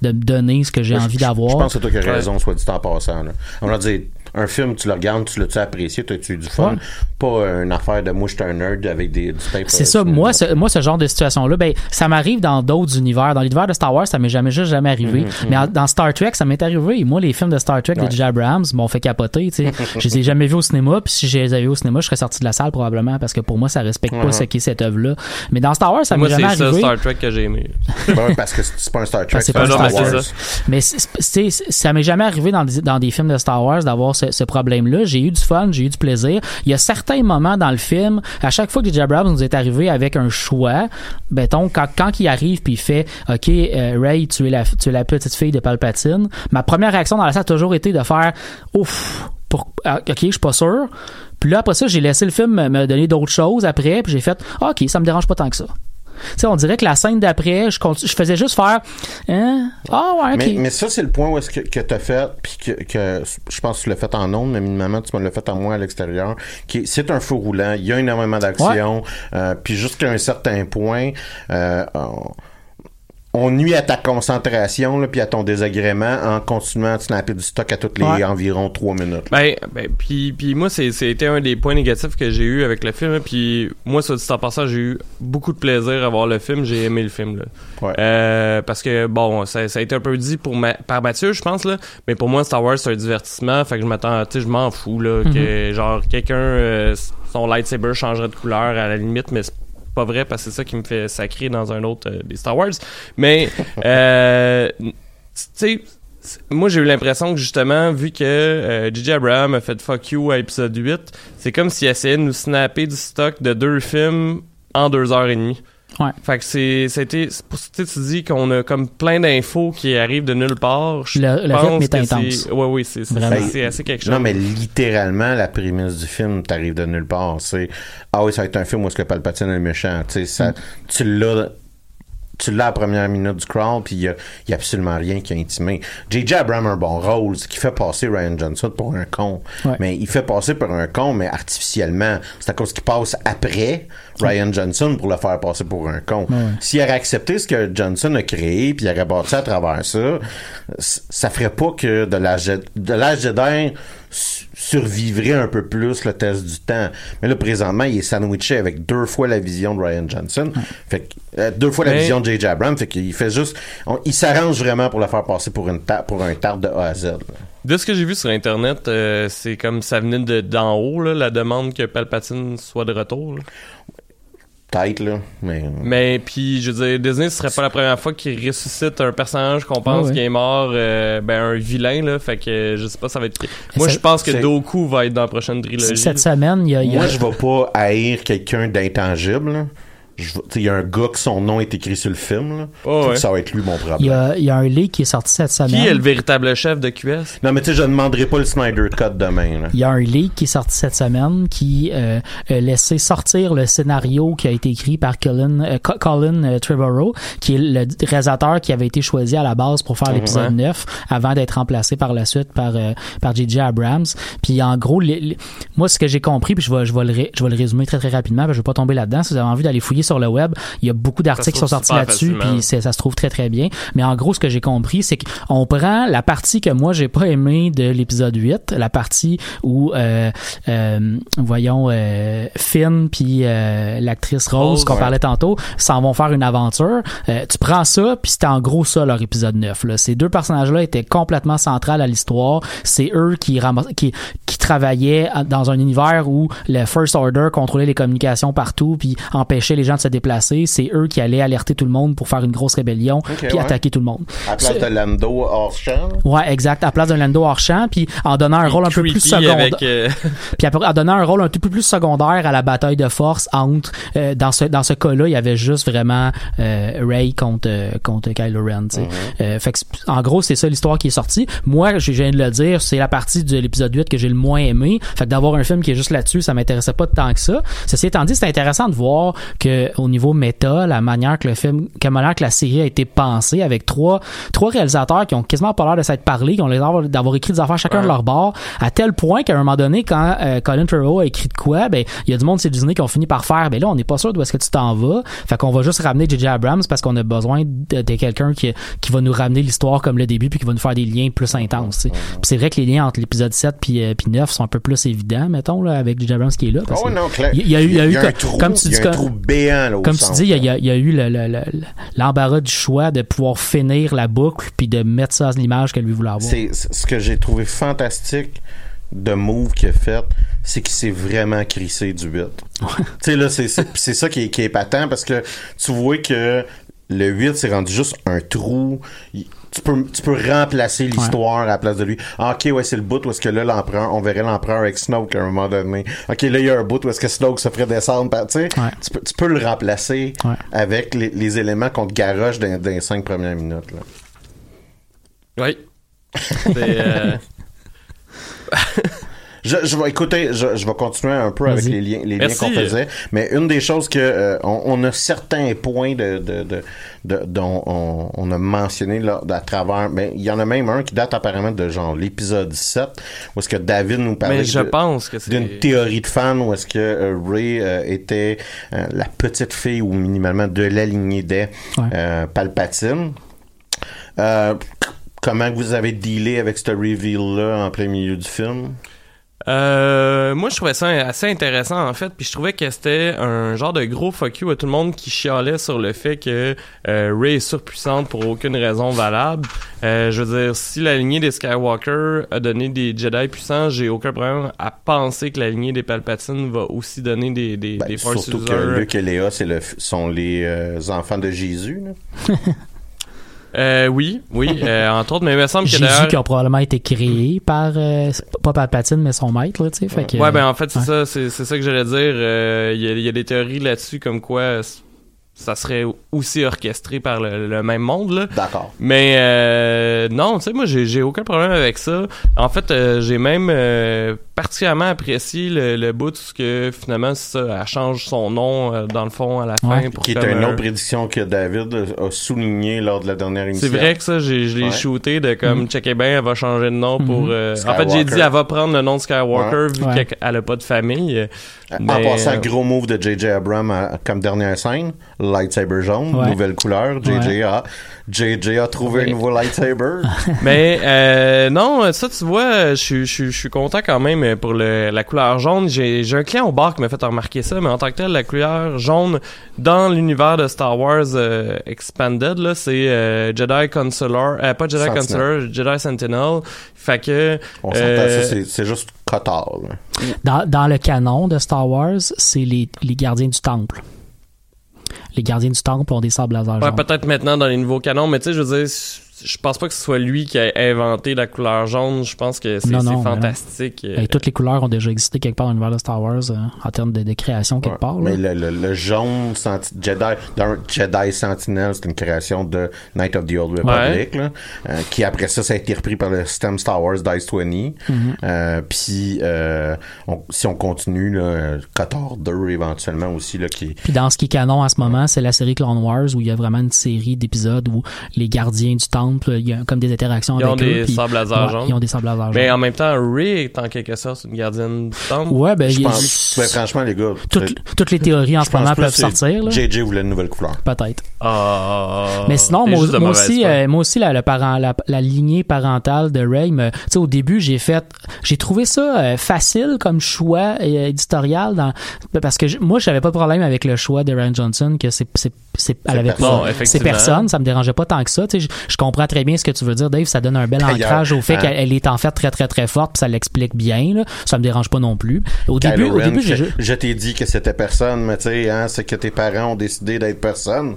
H: de me donner ce que j'ai
G: Je-
H: envie d'avoir.
G: Je pense que c'est toi qui as raison, soit dit en passant. Là. On va dire, un film, tu le regardes, tu l'as-tu apprécié, t'as-tu eu du fun?
H: Ouais.
G: Pas une affaire de moi, je suis un nerd avec des, du paper.
H: C'est ça, moi, ce, moi, ce genre de situation-là, ben, ça m'arrive dans d'autres univers. Dans l'univers de Star Wars, ça m'est jamais, juste jamais arrivé. Mais en- dans Star Trek, ça m'est arrivé. Moi, les films de Star Trek de J.J. Abrams m'ont fait capoter, tu sais. je les ai jamais vus au cinéma, puis si je les avais vus au cinéma, je serais sorti de la salle probablement, parce que pour moi, ça respecte pas
G: Ouais.
H: ce qu'est cette œuvre-là. Mais dans Star Wars, ça m'est
F: Moi,
H: jamais
F: c'est ça,
H: arrivé.
F: Star Trek que j'ai aimé.
G: Ben, parce que c'est pas un Star Trek,
H: c'est
G: c'est
H: pas
G: un Star Wars.
F: c'est ça.
H: Mais c'est- c'est- c'est- ça m'est jamais arrivé dans, des- dans des films de Star Wars d'avoir ce, problème-là. J'ai eu du fun, j'ai eu du plaisir. Il y a certains moments dans le film, à chaque fois que J.J. Abrams nous est arrivé avec un choix, mettons, quand, quand il arrive puis il fait « OK, euh, Ray, tu es, la, petite fille de Palpatine », ma première réaction dans la salle a toujours été de faire « Ouf, ah, OK, je suis pas sûr ». Puis là, après ça, j'ai laissé le film me- donner d'autres choses après, puis j'ai fait OK, ça me dérange pas tant que ça ». Tu sais, on dirait que la scène d'après, je, je faisais juste faire hein? Ah ouais, ok.
G: Mais, mais ça, c'est le point où est-ce que, que t'as fait, puis que, que je pense que tu l'as fait en ondes, mais minimum, tu me l'as fait en moi à l'extérieur, c'est un feu roulant, il y a énormément d'action, euh, puis jusqu'à un certain point, euh, on, on nuit à ta concentration, là, puis à ton désagrément en continuant à snapper du stock à toutes les
H: Ouais.
G: environ trois minutes.
F: Ben, ben puis, puis moi, c'est, c'était un des points négatifs que j'ai eu avec le film. hein, Puis moi, ça dit en passant, j'ai eu beaucoup de plaisir à voir le film. J'ai aimé le film. Là.
G: Ouais.
F: Euh, parce que, bon, ça, ça a été un peu dit pour ma- par Mathieu, je pense. là Mais pour moi, Star Wars, c'est un divertissement. Fait que je m'attends, tu sais, je m'en fous. là Que, genre, quelqu'un, euh, son lightsaber changerait de couleur à la limite, mais c'est pas vrai parce que c'est ça qui me fait sacrer dans un autre euh, des Star Wars. Mais, euh, tu sais, moi j'ai eu l'impression que justement, vu que euh, J.J. Abrams a fait fuck you à épisode 8, c'est comme s'il essayait de nous snapper du stock de deux films en deux heures et demie.
H: Ouais.
F: Fait que c'est, c'était, c'est pour ça que tu dis qu'on a comme plein d'infos qui arrivent de nulle part. Je
H: Le- le
F: pense
H: rythme est intense.
F: c'est- Ouais, oui, c'est, c'est, assez quelque chose.
G: Non, mais littéralement, la prémisse du film t'arrive de nulle part. C'est Ah oui, ça va être un film où est-ce que Palpatine est le méchant. Tu sais, ça, tu l'as. Tu l'as à la première minute du crawl, puis il y a, a absolument rien qui a intimé. J.J. Abrams a un bon rôle, ce qui fait passer Ryan Johnson pour un con.
H: Ouais.
G: Mais il fait passer pour un con, mais artificiellement. C'est à cause qu'il passe après Ryan Johnson pour le faire passer pour un con. S'il aurait accepté ce que Johnson a créé, puis il aurait bâti à travers ça, ça ferait pas que de l'âge de survivrait un peu plus le test du temps. Mais là, présentement, il est sandwiché avec deux fois la vision de Ryan Johnson. Fait que, euh, deux fois la vision de J.J. Abrams. Fait qu'il fait juste, on- il s'arrange vraiment pour le faire passer pour une ta- pour un tarte de A à Z. là.
F: De ce que j'ai vu sur Internet, euh, c'est comme ça venait de, d'en haut, là, la demande que Palpatine soit de retour. là.
G: Peut-être, là, mais...
F: Mais puis, je veux dire, Disney, ce serait pas la première fois qu'il ressuscite un personnage qu'on pense
H: Ouais, ouais.
F: qui est mort, euh, ben un vilain, là. Fait que je sais pas, ça va être... Moi, je pense que Doku va être dans la prochaine trilogie.
H: Cette semaine, il y a, il y a-
G: Moi, je vais pas haïr quelqu'un d'intangible. Il y a un gars que son nom est écrit sur le film. Là.
F: Oh, ouais.
G: Ça va être lui mon problème.
H: il y a- il y a un leak qui est sorti cette semaine.
F: Qui est le véritable chef de QS?
G: Non, mais tu sais, je ne demanderai pas le Snyder Cut demain. Là.
H: Il y a un leak qui est sorti cette semaine qui euh, a laissé sortir le scénario qui a été écrit par Colin, euh, Co- Colin euh, Trevorrow, qui est le réalisateur qui avait été choisi à la base pour faire l'épisode 9 avant d'être remplacé par la suite par euh, par J.J. Abrams. Puis en gros, les- les- moi ce que j'ai compris, puis je vais je vais le ré- je vais le résumer très très rapidement, parce que je vais pas tomber là-dedans. Si vous avez envie d'aller fouiller sur le web, il y a beaucoup d'articles qui sont sortis là-dessus, puis ça se trouve très très bien. Mais en gros, ce que j'ai compris, c'est qu'on prend la partie que moi j'ai pas aimé de l'épisode 8, la partie où euh, euh, voyons euh, Finn puis l'actrice Rose
F: Rose,
H: qu'on
F: ouais.
H: parlait tantôt s'en vont faire une aventure. Tu prends ça puis c'était en gros ça leur épisode 9 là. Ces deux personnages là étaient complètement centrales à l'histoire. C'est eux qui qui travaillaient dans un univers où le First Order contrôlait les communications partout puis empêchait les gens de se déplacer. C'est eux qui allaient alerter tout le monde pour faire une grosse rébellion puis
G: ouais.
H: attaquer tout le monde.
G: À la place de Lando hors champ.
H: Ouais, exact. À la place d'un Lando hors champ, puis en donnant un rôle un peu plus secondaire.
F: euh,
H: Puis en donnant un rôle un tout peu plus secondaire à la bataille de force entre euh, dans ce dans ce cas-là, il y avait juste vraiment euh, Ray contre contre Kylo Ren. Euh, fait que en gros, c'est ça l'histoire qui est sortie. Moi, je viens de le dire, c'est la partie de l'épisode 8 que j'ai le moins aimé. Fait que d'avoir un film qui est juste là-dessus, ça m'intéressait pas tant que ça. Ceci étant dit, c'est intéressant de voir que au niveau méta, la manière que le film, la manière que la série a été pensée avec trois trois réalisateurs qui ont quasiment pas l'air de s'être parlé, qui ont l'air d'avoir- écrit des affaires chacun de leur bord, à tel point qu'à un moment donné, quand euh, Colin Trevorrow a écrit de quoi, ben il y a du monde chez Disney qui ont fini par faire, ben là on n'est pas sûr d'où est-ce que tu t'en vas, fait qu'on va juste ramener J.J. Abrams parce qu'on a besoin de, de quelqu'un qui qui va nous ramener l'histoire comme le début puis qui va nous faire des liens plus intenses. tu sais. C'est vrai que les liens entre l'épisode 7 puis euh, puis 9 sont un peu plus évidents, mettons là avec J.J. Abrams qui est là. parce
G: Oh non.
H: Il y a eu, il y a eu
G: un
H: comme-
G: trou,
H: comme tu dis,
G: un
H: comme-
G: trou béant là, au
H: comme tu dis, il y a, y eu le- le- le- l'embarras du choix de pouvoir finir la boucle puis de mettre ça à l'image que lui voulait avoir.
G: C'est ce que j'ai trouvé fantastique de move qu'il a fait, c'est qu'il s'est vraiment crissé du 8. tu sais là, c'est ça qui est, qui est épatant parce que tu vois que le 8 c'est rendu juste un trou. Il- Tu peux, tu peux remplacer l'histoire à la place de lui. Ah, ok, ouais, c'est le bout où est-ce que là, l'empereur, on verrait l'empereur avec Snoke à un moment donné. Ok, là, il y a un bout où est-ce que Snoke se ferait descendre. par- Tu peux, tu peux le remplacer
H: Ouais.
G: avec les, les éléments qu'on te garoche dans, dans les cinq premières minutes. Là.
F: Oui. C'est, euh,
G: Je, je vais écouter, je, je vais continuer un peu avec les liens, les liens
F: Merci.
G: qu'on faisait. Mais une des choses que euh, on, on a certains points de, de, de, de- dont on, on a mentionné là à travers. Mais il y en a même un qui date apparemment de genre l'épisode 7 où est-ce que David nous parlait d'une théorie de fan où est-ce que euh, Ray euh, était euh, la petite fille ou minimalement de la lignée des euh, Palpatine. Euh, comment vous avez dealé avec ce reveal-là en plein milieu du film?
F: Euh, moi, je trouvais ça assez intéressant, en fait, puis je trouvais que c'était un genre de gros fuck you à tout le monde qui chialait sur le fait que euh, Rey est surpuissante pour aucune raison valable. Euh, je veux dire, si la lignée des Skywalker a donné des Jedi puissants, j'ai aucun problème à penser que la lignée des Palpatine va aussi donner des, des, des Force
G: Ben, Surtout que. Luke et Léa c'est le, sont les euh, enfants de Jésus. là.
F: Euh, oui, oui, euh, entre autres, mais il me semble que
H: Jésus qui a probablement été créé par euh, pas Palpatine mais son maître là, tu sais que
F: Ouais, ben en fait, c'est
H: ouais.
F: ça, c'est ça que j'allais dire. Euh, Il y, y a des théories là-dessus comme quoi euh, ça serait aussi orchestré par le, le même monde, là.
G: D'accord.
F: Mais euh, non, tu sais, moi, j'ai j'ai aucun problème avec ça. En fait, euh, j'ai même euh, particulièrement apprécié le, le bout de ce que finalement, ça, elle change son nom euh, dans le fond à la fin. Pour
G: Qui est
F: un-
G: autre prédiction que David a souligné lors de la dernière émission.
F: C'est vrai que ça, j'ai, je l'ai
G: Ouais.
F: shooté de comme,
G: Mhm.
F: checker bien, elle va changer de nom pour...
G: Mhm.
F: euh, en fait, j'ai dit, elle va prendre le nom de Skywalker
G: Ouais.
F: vu
G: Ouais.
F: qu'elle a pas de famille.
G: En passant,
F: euh,
G: gros move de J.J. Abrams à- comme dernière scène, lightsaber jaune,
F: Ouais.
G: nouvelle couleur, J.J.
F: Ouais.
G: a, J.J. a trouvé un nouveau lightsaber.
F: Mais euh, non, ça tu vois, je suis- je suis je suis content quand même pour le, la couleur jaune. J'ai j'ai un client au bar qui m'a fait remarquer ça, mais en tant que tel, la couleur jaune dans l'univers de Star Wars euh, Expanded, là, c'est euh, Jedi Consular, euh, pas Jedi
G: Sentinel.
F: Consular, Jedi Sentinel. Fait que
G: On s'entend,
F: euh,
G: ça, c'est- c'est juste Cotard. là.
H: dans, dans le canon de Star Wars c'est les, les gardiens du temple les gardiens du temple ont des sables laser
F: Ouais, peut-être maintenant dans les nouveaux canons, mais tu sais, je veux dire, je pense pas que ce soit lui qui a inventé la couleur jaune. Je pense que c'est fantastique.
H: Et toutes les couleurs ont déjà existé quelque part dans l'univers de Star Wars euh, en termes de, de création quelque part. là.
G: Mais le, le, le jaune senti- Jedi, dans Jedi Sentinel, c'est une création de Night of the Old Republic, là, euh, qui après ça, ça a été repris par le système Star Wars Dice 20.
H: Mhm.
G: Euh, Puis, euh, on- si on continue, là, euh, Kotor 2 éventuellement aussi, là, qui
H: Puis dans ce qui est canon en ce moment, c'est la série Clone Wars où il y a vraiment une série d'épisodes où les gardiens du il y a comme des interactions
F: Ils
H: avec
F: ont
H: eux.
F: des
H: puis-
F: sables laser
H: ouais,
F: jaunes.
H: Ils ont des sables laser
F: Mais
H: jaunes.
F: en même temps, Ray est en quelque sorte une gardienne du temple.
H: Ouais, ben,
G: je pense, ben, franchement, les gars,
H: toutes, toutes les théories en ce moment peuvent sortir. là.
G: JJ voulait une nouvelle couleur.
H: Peut-être.
F: Ah.
H: Mais sinon,
F: c'est
H: moi, aussi, euh, moi aussi, la, le parent, la, la lignée parentale de Ray, me- tu sais, au début, j'ai fait, j'ai trouvé ça euh, facile comme choix euh, éditorial dans, parce que je- moi, j'avais pas de problème avec le choix de Ryan Johnson, que c'est, c'est, c'est, elle avait
F: personne. Non,
H: pas, c'est
F: effectivement.
H: personne, ça me dérangeait pas tant que ça, tu sais, je, je comprends très bien ce que tu veux dire, Dave, ça donne un bel ancrage au fait
G: hein.
H: qu'elle elle est en fait très, très, très forte, puis ça l'explique bien, là. Ça me dérange pas non plus. Au
G: Kylo
H: début, au
G: Ren,
H: début,
G: que-
H: j'ai,
G: je t'ai dit que c'était personne, mais tu sais, hein, c'est que tes parents ont décidé d'être personne.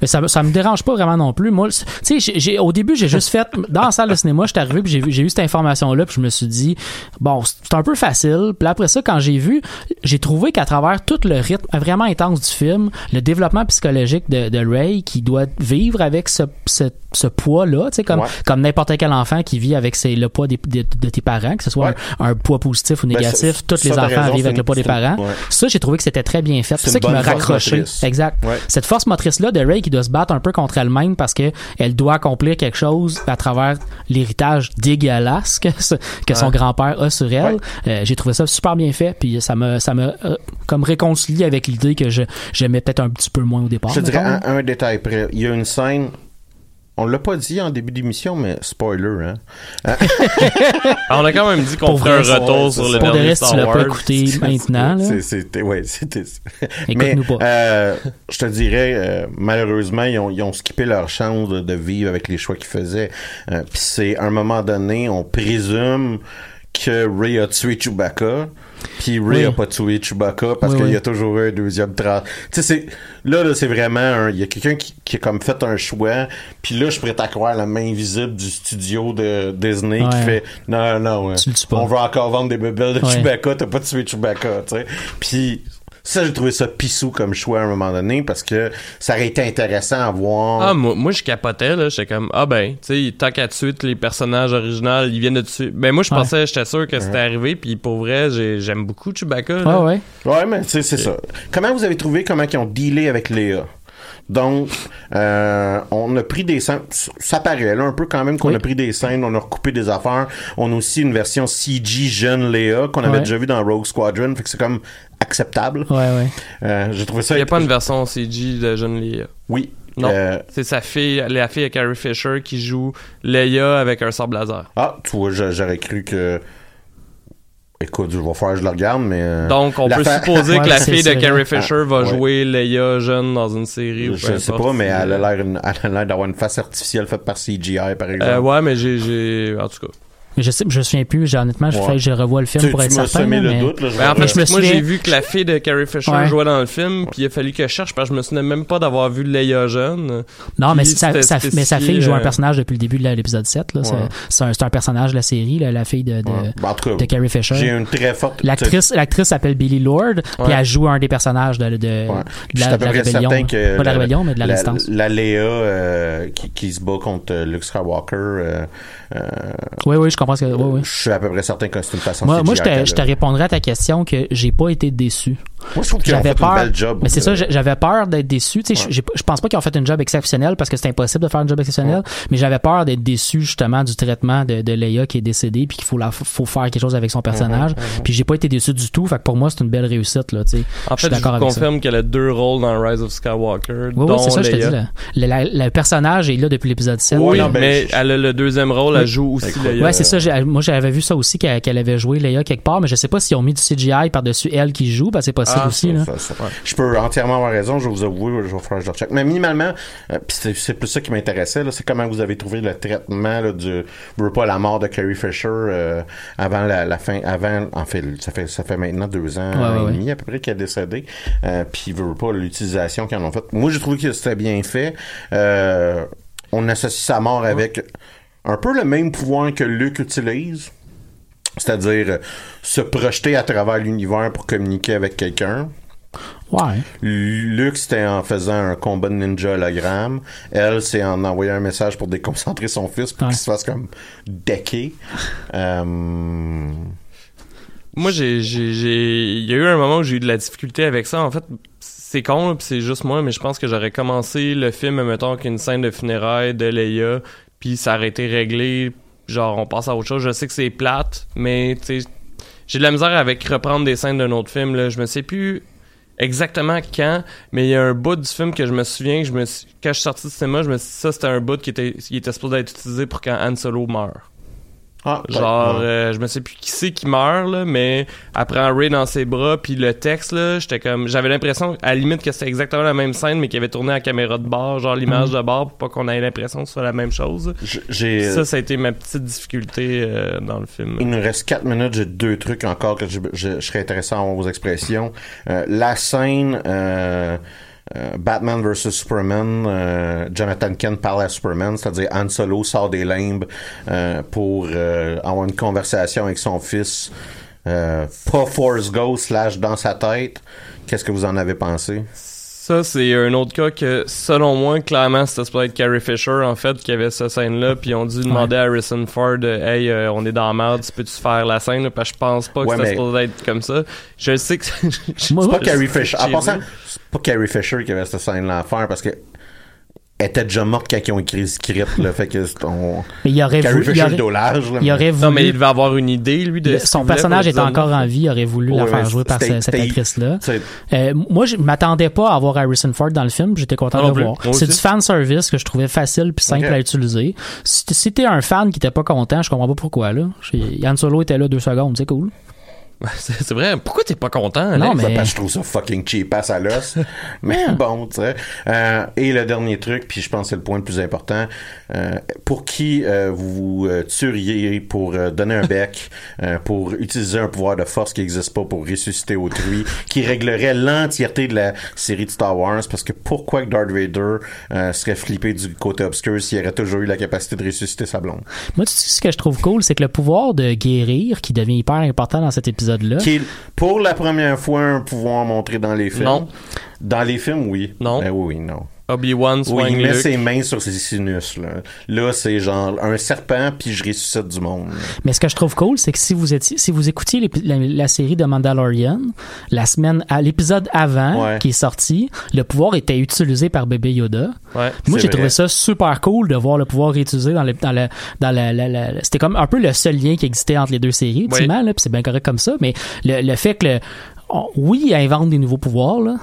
H: Mais ça, ça me dérange pas vraiment non plus. Moi, tu sais, au début, j'ai juste fait, dans la salle de cinéma, j'étais arrivé puis j'ai eu cette information-là puis je me suis dit, bon, c'est un peu facile. Puis après ça, quand j'ai vu, j'ai trouvé qu'à travers tout le rythme vraiment intense du film, le développement psychologique de, de Ray qui doit vivre avec ce, ce, ce poids-là, tu sais, comme,
G: Ouais.
H: comme n'importe quel enfant qui vit avec ses- le poids des- de, de tes parents, que ce soit
G: Ouais.
H: un, un poids positif ou
G: Ben,
H: négatif,
G: ça-
H: tous les enfants
G: raison,
H: vivent avec le poids des parents.
G: ouais.
H: Ça, j'ai trouvé que c'était très bien fait.
G: C'est
H: ça qui raccrochait.
G: motrice.
H: Exact. Cette force motrice-là de Ray qui doit se battre un peu contre elle-même parce que elle doit accomplir quelque chose à travers l'héritage dégueulasse que, que son grand-père a sur elle. Euh, J'ai trouvé ça super bien fait, puis ça me, ça me euh, comme réconcilié avec l'idée que je j'aimais peut-être un petit peu moins au départ.
G: Je te dirais un, un détail près. Il y a une scène. On l'a pas dit en début d'émission, mais spoiler, hein.
F: Ah, on a quand même dit qu'on ferait un retour
G: ouais,
F: sur le
G: ça.
H: Pour de
F: dernier
H: reste, tu l'as pas écouté maintenant.
G: C'était, ouais, c'était.
H: Écoute-nous
G: mais,
H: pas.
G: euh, je te dirais, euh, malheureusement, ils ont, ils ont skippé leur chance de, de vivre avec les choix qu'ils faisaient. Euh, Puis c'est, à un moment donné, on présume que Ray a tué Chewbacca. Puis Ray
H: Oui.
G: a pas tué Chewbacca parce
H: Oui,
G: qu'il
H: oui.
G: y a toujours eu un deuxième trace. Tu sais, c'est, là, là, c'est vraiment un, il y a quelqu'un qui, qui a comme fait un choix. Puis là, je pourrais t'accroire la main invisible du studio de Disney qui fait, non, non,
H: Tu pas.
G: on va encore vendre des bébelles de
H: Ouais.
G: Chewbacca, t'as pas tué Chewbacca, tu sais. Puis ça, j'ai trouvé ça pissou comme choix à un moment donné parce que ça aurait été intéressant à voir.
F: Ah, moi, moi, je capotais, là. J'étais comme, ah ben, tu sais, tant qu'à tuer les personnages originaux, ils viennent de tuer. Ben, moi, je
H: Ouais.
F: pensais, j'étais sûr que c'était arrivé, puis pour vrai, j'ai- j'aime beaucoup Chewbacca. là.
H: Ah ouais.
G: Ouais, mais tu sais, c'est ça. Comment vous avez trouvé comment ils ont dealé avec Léa? Donc, euh, on a pris des scènes, ça paraît là un peu quand même qu'on
H: Oui.
G: a pris des scènes, on a recoupé des affaires. On a aussi une version CG jeune Léa qu'on avait
H: Ouais.
G: déjà vu dans Rogue Squadron, fait que c'est comme acceptable.
H: Ouais, ouais.
G: Euh, j'ai trouvé ça.
F: Il n'y a pas une version CG de Jeune Leia.
G: Oui.
F: Non.
G: Euh,
F: C'est sa fille, la fille à Carrie Fisher qui joue Leia avec un sable laser.
G: Ah, tu vois, j'a- j'aurais cru que. Écoute, je vais faire, je le regarde, mais. euh,
F: Donc, on
G: la
F: peut
G: fa-
F: supposer
H: Ouais,
F: que la fille de Carrie. Fisher va
G: Ouais.
F: jouer Leia jeune dans une série ou
G: Je sais pas, mais elle a l'air, une- d'avoir une face artificielle faite par CGI, par exemple.
F: Euh, ouais, mais j'ai, en tout cas.
H: Je sais, je me souviens plus. j'ai- Honnêtement, je,
G: Ouais.
H: fais que je revois le film
G: tu,
H: pour
G: tu
H: être certain.
G: semé
H: là,
G: le
H: mais-
G: doute, là. je
F: Ben, en fait, moi, j'ai vu que la fille de Carrie Fisher
H: Ouais.
F: jouait dans le film, puis il a fallu que je cherche, parce que je me souvenais même pas d'avoir vu Leia jeune.
H: Non, mais, sa, mais sa fille joue un
F: euh,
H: personnage depuis le début de l'épisode 7. Là. C'est-
G: Ouais.
H: C'est un, personnage de la série, là, la fille de, de,
G: Ouais. Ben, cas,
H: de Carrie Fisher.
G: j'ai une très forte.
H: L'actrice, l'actrice s'appelle Billy Lord, puis elle joue un des personnages de, de, de
G: Ouais. Je suis
H: la, rébellion. Pas de la rébellion, mais de la, résistance.
G: La Léa euh, qui, se bat contre euh, Luke Skywalker,
H: Oui, oui, je comprends ce que. Oui, oui.
G: je suis à peu près certain que c'est une façon
H: Moi, moi je, te, je te répondrai à ta question que j'ai pas été déçu.
G: Moi, je trouve qu'ils ont fait
H: peur.
G: une belle job.
H: Mais c'est
G: euh,
H: ça, j'avais peur d'être déçu. Tu sais,
G: Ouais.
H: j'ai- je pense pas qu'ils ont fait une job exceptionnelle parce que c'est impossible de faire un job exceptionnel. Mais j'avais peur d'être déçu justement du traitement de, de Leia qui est décédée puis qu'il faut la, faut faire quelque chose avec son personnage. Puis j'ai pas été déçu du tout. Fait que pour moi c'est une belle réussite là. Tu sais,
F: En
H: je suis
F: fait, je
H: d'accord
F: vous
H: avec ça.
F: confirme qu'elle a deux rôles dans Rise of Skywalker.
H: Oui, oui, c'est ça, je te dis. Là. Le, la- le personnage est là depuis l'épisode 7.
F: Oui,
G: non, ben,
F: mais elle a le deuxième rôle, joue aussi Leia.
H: Ouais, c'est ça. j'ai- Moi, j'avais vu ça aussi qu'elle avait joué Leia quelque part, mais je sais pas s'ils ont mis du CGI par-dessus elle qui joue, parce que c'est possible rapide aussi. Là.
G: Ça, ça. Je peux entièrement avoir raison, je vais vous avouer, je vais faire que je recheck. Mais minimalement, euh, puis c'est, plus ça qui m'intéressait, là, c'est comment vous avez trouvé le traitement là, du, veux pas la mort de Carrie Fisher euh, avant la, la fin, avant, en fait, ça fait, ça fait maintenant deux ans
H: Ouais, ouais,
G: et demi à peu près qu'elle est décédée. Euh, puis veux pas l'utilisation qu'ils en ont faite. Moi, j'ai trouvé que c'était bien fait. Euh, on associe sa mort avec un peu le même pouvoir que Luke utilise. C'est-à-dire euh, se projeter à travers l'univers pour communiquer avec quelqu'un.
H: Ouais.
G: Luke, c'était en faisant un combat de ninja hologramme. Elle, c'est en envoyant un message pour déconcentrer son fils pour qu'il se fasse comme decker. Euh,
F: Moi, j'ai, j'ai, j'ai, il y a eu un moment où j'ai eu de la difficulté avec ça. En fait, c'est con, c'est juste moi, mais je pense que j'aurais commencé le film, mettons, qu'une scène de funérailles de Leia, puis ça aurait été réglé, genre, on passe à autre chose. Je sais que c'est plate, mais, tu sais, j'ai de la misère avec reprendre des scènes d'un autre film, là. Je me sais plus exactement quand, mais il y a un bout du film que je me souviens, que je me quand je suis sorti du cinéma, je me suis dit, ça, c'était un bout qui était, qui était supposé être utilisé pour quand Han Solo meurt.
G: Ah,
F: Genre,
G: ouais.
F: euh, je me sais plus qui c'est qui meurt, là, mais elle prend Ray dans ses bras, puis le texte, là, j'étais comme, j'avais l'impression, à la limite, que c'était exactement la même scène, mais qu'il avait tourné à la caméra de bord, genre l'image
G: Mhm.
F: de bord, pour pas qu'on ait l'impression que ce soit la même chose.
G: j'ai-
F: Ça, ça a été ma petite difficulté euh, dans le film.
G: Il nous reste 4 minutes, j'ai deux trucs encore que je, je- je serais intéressé à vos expressions. Euh, la scène euh, euh, Batman vs Superman, euh, Jonathan Kent parle à Superman, c'est-à-dire Han Solo sort des limbes euh, pour euh, avoir une conversation avec son fils. Euh, pas Force Ghost slash dans sa tête. Qu'est-ce que vous en avez pensé?
F: Ça, c'est un autre cas que, selon moi, clairement, c'était supposé être Carrie Fisher, en fait, qui avait cette scène-là, puis on dû demander à Harrison Ford, euh, hey, euh, on est dans la merde, tu peux-tu faire la scène, là? parce que je pense pas que
G: Ouais,
F: c'était
G: mais-
F: être comme ça. Je sais que c'est
G: pas Carrie Fisher. En c'est pas Carrie Fisher qui avait cette scène-là à faire parce que était déjà morte quand ils ont écrit le script, là. Fait que on...
H: Mais il aurait
G: Carrie
H: voulu- il aurait-
G: dolage, là,
H: il aurait
F: Non, mais il devait avoir une idée, lui, de
H: son personnage était encore en vie, il aurait voulu la faire jouer par cette actrice-là. Euh, moi, je m'attendais pas à avoir Harrison Ford dans le film, j'étais content de le voir. C'est du fan service que je trouvais facile puis simple à utiliser. Si, t'es un fan qui était pas content, je comprends pas pourquoi là. Yann Solo était là deux secondes, c'est cool.
F: C'est c'est vrai, pourquoi t'es pas content,
H: Non, mais-
G: Ben, parce que je trouve ça fucking cheap à l'os. Mais bon, tu sais. Euh, et le dernier truc, puis je pense que c'est le point le plus important, euh, pour qui euh, vous vous euh, tueriez pour euh, donner un bec, euh, pour utiliser un pouvoir de force qui n'existe pas pour ressusciter autrui, qui réglerait l'entièreté de la série de Star Wars, parce que pourquoi que Darth Vader euh, serait flippé du côté obscur s'il aurait toujours eu la capacité de ressusciter sa blonde?
H: Moi, tu sais ce que je trouve cool, c'est que le pouvoir de guérir, qui devient hyper important dans cet épisode-là.
G: Qui est pour la première fois un pouvoir montré dans les films.
F: Non.
G: Dans les films, oui.
F: Non.
G: Ben oui, oui, non.
F: Obi-Wan
G: Oui, il met
F: Luke.
G: ses mains sur ses sinus. Là, là c'est genre un serpent, puis je ressuscite du monde.
H: Mais ce que je trouve cool, c'est que si vous étiez, si vous écoutiez la, la série de Mandalorian, la semaine, à l'épisode avant
G: Ouais.
H: qui est sorti, le pouvoir était utilisé par bébé Yoda.
F: Ouais.
H: Moi, j'ai trouvé ça super cool de voir le pouvoir réutilisé dans le, dans le, dans la, la- la- c'était comme un peu le seul lien qui existait entre les deux séries, ultimement, là, puis c'est bien correct comme ça, mais le, le fait que le, on- oui, ils inventent des nouveaux pouvoirs, là.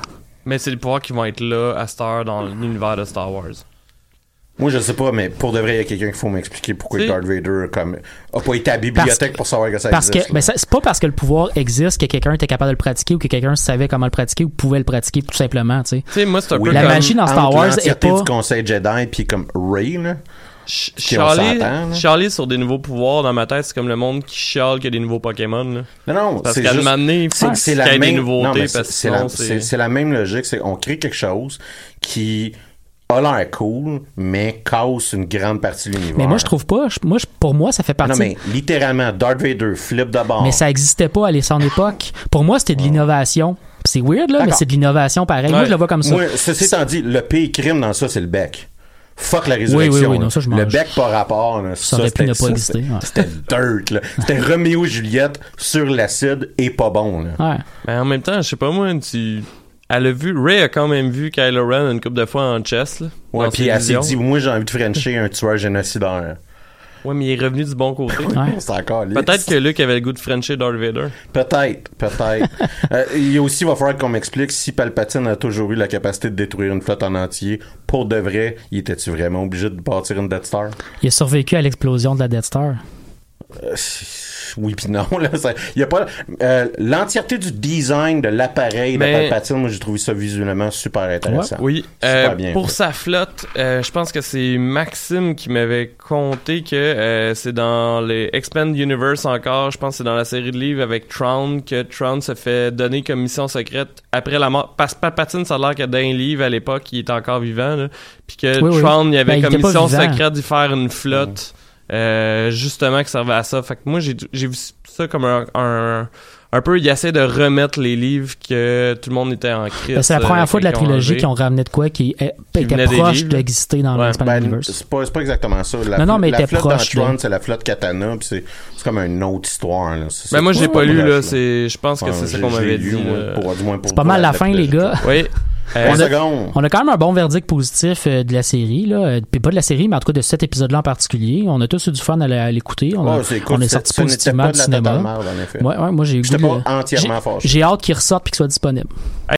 F: Mais c'est les pouvoirs qui vont être là à cette heure dans l'univers de Star Wars.
G: Moi, je sais pas, mais pour de vrai, il y a quelqu'un qu'il faut m'expliquer pourquoi. Darth Vader comme, a pas été à la bibliothèque pour savoir que ça
H: Parce que
G: existe.
H: ben, ça- c'est pas parce que le pouvoir existe que quelqu'un était capable de le pratiquer ou que quelqu'un savait comment le pratiquer ou pouvait le pratiquer tout simplement, tu sais.
F: Tu sais, moi, c'est un
G: Oui,
F: peu
H: la
F: comme...
H: magie dans Star Wars est pas
G: du Conseil Jedi, puis comme Ray, là.
F: Ch- Chialer, sur des nouveaux pouvoirs dans ma tête, c'est comme le monde qui chiale qu'il y a des nouveaux Pokémon. Là.
G: Non, non,
F: Parce
G: c'est
F: qu'à
G: c'est la
F: ait des
G: même
F: nouveautés,
G: non, mais
F: parce que
G: c'est la, même logique, c'est on crée quelque chose qui a l'air cool, mais casse une grande partie de l'univers.
H: Mais moi, je trouve pas. je- Moi, je- pour moi, ça fait partie.
G: Non, mais littéralement, Darth Vader flip d'abord.
H: Mais ça existait pas à son époque. Pour moi, c'était de l'innovation. C'est weird, là, mais c'est de l'innovation pareil. Moi,
F: Ouais.
H: je le vois comme ça.
G: Moi, ceci étant dit, le pire crime dans ça, c'est le bec. Fuck la résurrection.
H: oui, oui,
G: là.
H: non, ça, je
G: le bec par rapport, là,
H: Ça aurait pu
G: c'était-
H: ne pas exister,
G: C'était
H: ouais.
G: dirt, là. C'était Roméo et Juliette sur l'acide et pas bon, là.
H: Ouais.
F: Mais en même temps, je sais pas moi, tu... Elle a vu... Ray a quand même vu Kylo Ren une couple de fois en chess, là.
G: Ouais, puis elle s'est dit, moi, j'ai envie de frencher un tueur génocidaire.
F: Ouais, mais il est revenu du bon côté.
H: Ouais.
G: C'est encore lisse.
F: Peut-être que Luke avait le goût de Frencher Darth Vader.
G: Peut-être, peut-être. Euh, il y a aussi, il va falloir qu'on m'explique si Palpatine a toujours eu la capacité de détruire une flotte en entier. Pour de vrai, il était-tu vraiment obligé de bâtir une Death Star?
H: Il a survécu à l'explosion de la Death Star.
G: Euh, oui puis non là ça- il y a pas euh, l'entièreté du design de l'appareil
F: Mais-
G: de Palpatine moi j'ai trouvé ça visuellement super intéressant
F: Oui,
G: Super
F: euh,
G: bien
F: pour
G: fait.
F: sa flotte, euh, je pense que c'est Maxime qui m'avait conté que euh, c'est dans les Expand Universe encore, je pense que c'est dans la série de livres avec Tron que Tron se fait donner comme mission secrète après la mort. Parce que Palpatine, ça a l'air que dans un livre à l'époque, il est encore vivant, là, puis que
H: Oui, oui.
F: Tron, il y avait
H: Ben,
F: comme
H: était
F: mission secrète d'y faire une flotte. Euh, justement qui servait à ça. Fait que moi j'ai vu ça comme un, un un peu il essaie de remettre les livres que tout le monde était en crise.
H: Ben, c'est la
F: euh,
H: première fois de la trilogie qu'ils ont ramené de quoi qui est-
F: Qui
H: était proche d'exister dans
F: Ouais.
H: l'Expanded
G: Ben,
H: Universe.
G: c'est pas, c'est pas exactement ça. La,
H: Non, non, mais
G: la
H: était
G: flotte
H: proche de-
G: c'est la flotte Katana, puis c'est, c'est comme une autre histoire. Là.
F: Ben moi j'ai pas lu là, c'est je pense que c'est ça qu'on m'avait
G: lu,
F: dit.
H: C'est pas mal la fin, les gars.
F: Oui. Euh,
H: on, a,
G: secondes.
H: on a quand même un bon verdict positif euh, de la série, là. Euh, Puis pas de la série, mais en tout cas de cet épisode-là en particulier. On a tous eu du fun à l'écouter. On, a-
G: cool.
H: on est sorti positivement du cinéma.
G: en effet.
H: Ouais, ouais, moi j'ai
G: J'étais pas entièrement fâché.
H: J'ai hâte qu'il ressorte et qu'il soit disponible.